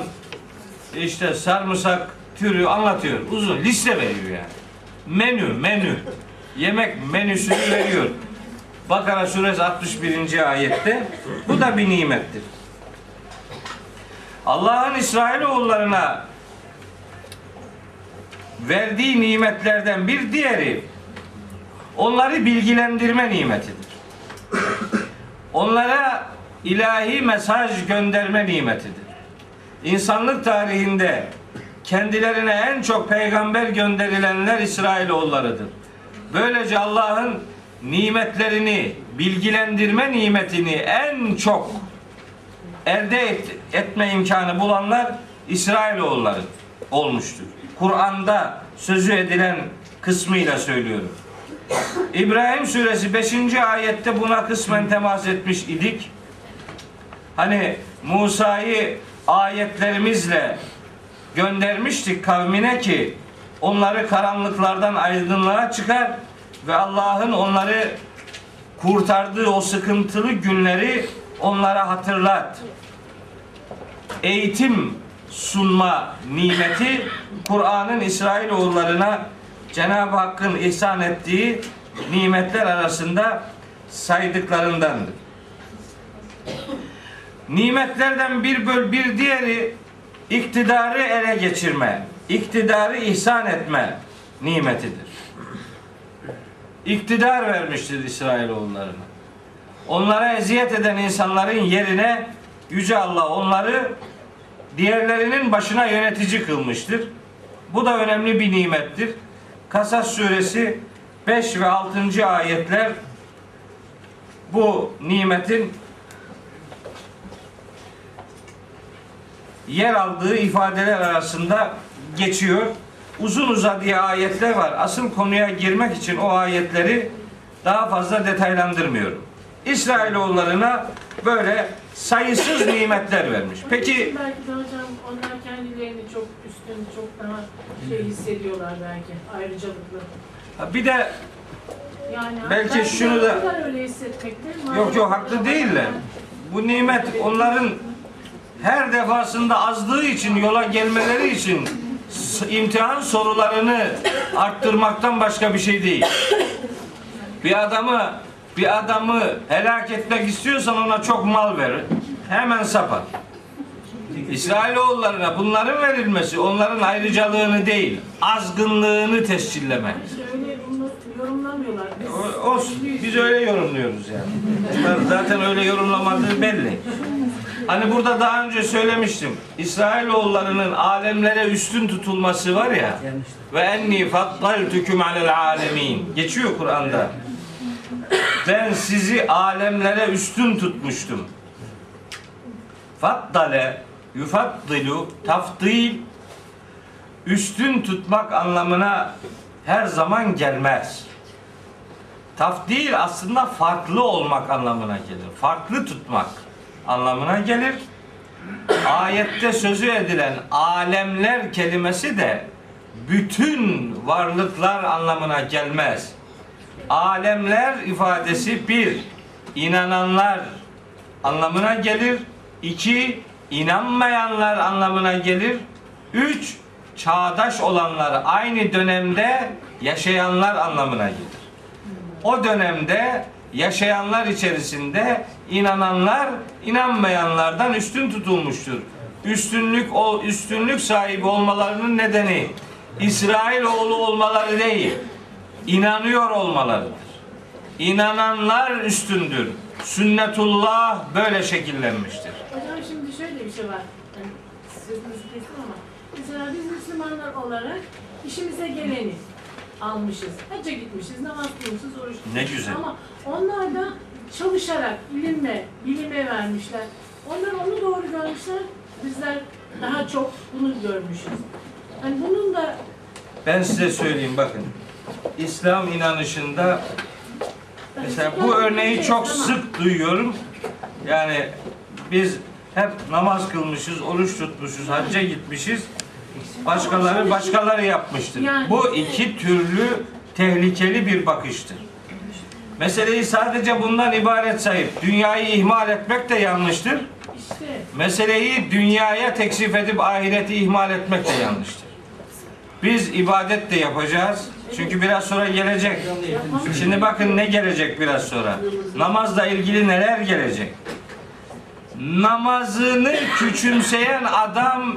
işte sarımsak türü anlatıyor. Uzun liste veriyor yani. Menü, menü. Yemek menüsünü veriyor. Bakara suresi 61. ayette. Bu da bir nimettir. Allah'ın İsrailoğullarına verdiği nimetlerden bir diğeri onları bilgilendirme nimetidir. Onlara ilahi mesaj gönderme nimetidir. İnsanlık tarihinde kendilerine en çok peygamber gönderilenler İsrailoğullarıdır. Böylece Allah'ın nimetlerini, bilgilendirme nimetini en çok elde et- etme imkanı bulanlar İsrailoğulları olmuştur. Kur'an'da sözü edilen kısmıyla söylüyorum. İbrahim suresi 5. ayette buna kısmen temas etmiş idik. Hani Musa'yı ayetlerimizle göndermiştik kavmine ki onları karanlıklardan aydınlığa çıkar ve Allah'ın onları kurtardığı o sıkıntılı günleri onlara hatırlat. Eğitim sunma nimeti Kur'an'ın İsrailoğullarına Cenab-ı Hakk'ın ihsan ettiği nimetler arasında saydıklarındandır. Nimetlerden bir böl bir diğeri iktidarı ele geçirme, iktidarı ihsan etme nimetidir. İktidar vermiştir İsrailoğullarına. Onlara eziyet eden insanların yerine Yüce Allah onları diğerlerinin başına yönetici kılmıştır. Bu da önemli bir nimettir. Kasas suresi 5 ve 6. ayetler bu nimetin yer aldığı ifadeler arasında geçiyor. Uzun uzadıya ayetler var. Asıl konuya girmek için o ayetleri daha fazla detaylandırmıyorum. İsrailoğullarına böyle sayısız nimetler vermiş. Peki Belki de hocam onlar kendilerini çok üstün, çok daha şey hissediyorlar belki, ayrıcalıklı. bir de Yani Belki belki şunu da- öyle hissetmekte. Yok yok haklı değiller. Bu nimet onların her defasında azdığı için yola gelmeleri için imtihan sorularını arttırmaktan başka bir şey değil. Bir adamı bir adamı helak etmek istiyorsan ona çok mal ver. Hemen sapar. İsrailoğullarına bunların verilmesi onların ayrıcalığını değil, azgınlığını tescillemek. O- Olsun. Biz öyle yorumluyoruz yani. Zaten öyle yorumlamadığı belli. Hani burada daha önce söylemiştim. İsrailoğullarının alemlere üstün tutulması var ya. Ve enni fattaltuküm alel alemin. Geçiyor Kur'an'da. ben sizi alemlere üstün tutmuştum. Faddale yufaddilu tafdil üstün tutmak anlamına her zaman gelmez. Tafdil aslında farklı olmak anlamına gelir. Farklı tutmak anlamına gelir. Ayette sözü edilen alemler kelimesi de bütün varlıklar anlamına gelmez. Alemler ifadesi bir, inananlar anlamına gelir. iki inanmayanlar anlamına gelir. Üç, çağdaş olanlar, aynı dönemde yaşayanlar anlamına gelir. O dönemde yaşayanlar içerisinde inananlar inanmayanlardan üstün tutulmuştur. Üstünlük o üstünlük sahibi olmalarının nedeni İsrail oğlu olmaları değil, inanıyor olmalarıdır. İnananlar üstündür. Sünnetullah böyle şekillenmiştir. Hocam şimdi şöyle bir şey var. Yani sözünüzü kestim ama. Mesela biz Müslümanlar olarak işimize geleni almışız. Hacca gitmişiz, namaz kılmışız, oruç tutmuşuz. Ne güzel. Ama onlar da çalışarak ilimle, bilime vermişler. Onlar onu doğru görmüşler. Bizler daha çok bunu görmüşüz. Yani bunun da Ben size söyleyeyim bakın. İslam inanışında mesela bu örneği çok sık duyuyorum. Yani biz hep namaz kılmışız, oruç tutmuşuz, hacca gitmişiz. Başkaları başkaları yapmıştır. Yani- Bu iki türlü tehlikeli bir bakıştır. Meseleyi sadece bundan ibaret sayıp dünyayı ihmal etmek de yanlıştır. Meseleyi dünyaya teksif edip ahireti ihmal etmek de yanlıştır. Biz ibadet de yapacağız. Çünkü biraz sonra gelecek. Şimdi bakın ne gelecek biraz sonra. Namazla ilgili neler gelecek? Namazını küçümseyen adam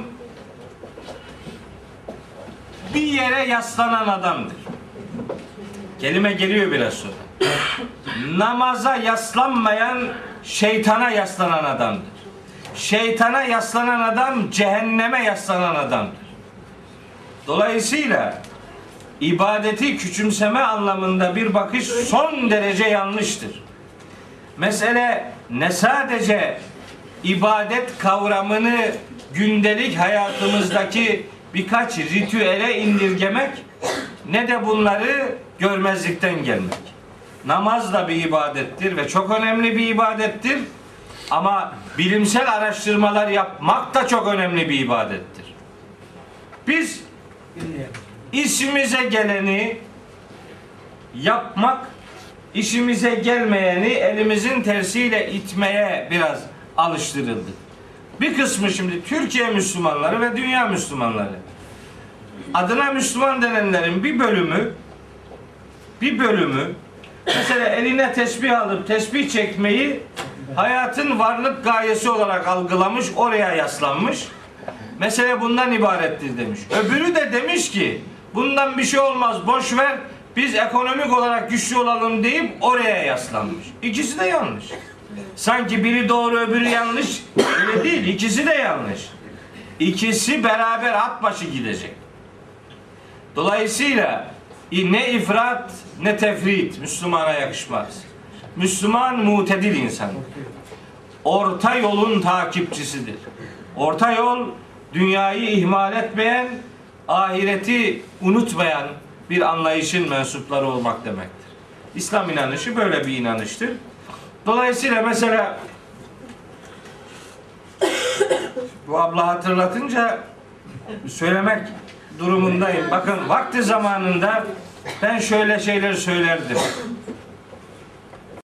bir yere yaslanan adamdır. Kelime geliyor biraz sonra. Namaza yaslanmayan şeytana yaslanan adamdır. Şeytana yaslanan adam cehenneme yaslanan adamdır. Dolayısıyla ibadeti küçümseme anlamında bir bakış son derece yanlıştır. Mesele ne sadece ibadet kavramını gündelik hayatımızdaki birkaç ritüele indirgemek ne de bunları görmezlikten gelmek. Namaz da bir ibadettir ve çok önemli bir ibadettir. Ama bilimsel araştırmalar yapmak da çok önemli bir ibadettir. Biz işimize geleni yapmak, işimize gelmeyeni elimizin tersiyle itmeye biraz alıştırıldık. Bir kısmı şimdi Türkiye Müslümanları ve dünya Müslümanları. Adına Müslüman denenlerin bir bölümü bir bölümü mesela eline tesbih alıp tesbih çekmeyi hayatın varlık gayesi olarak algılamış, oraya yaslanmış. Mesele bundan ibarettir demiş. Öbürü de demiş ki bundan bir şey olmaz boş ver biz ekonomik olarak güçlü olalım deyip oraya yaslanmış. İkisi de yanlış. Sanki biri doğru öbürü yanlış. Öyle değil. İkisi de yanlış. İkisi beraber at başı gidecek. Dolayısıyla ne ifrat ne tefrit Müslümana yakışmaz. Müslüman mutedil insan. Orta yolun takipçisidir. Orta yol dünyayı ihmal etmeyen, ahireti unutmayan bir anlayışın mensupları olmak demektir. İslam inanışı böyle bir inanıştır. Dolayısıyla mesela bu abla hatırlatınca söylemek durumundayım. Bakın vakti zamanında ben şöyle şeyler söylerdim.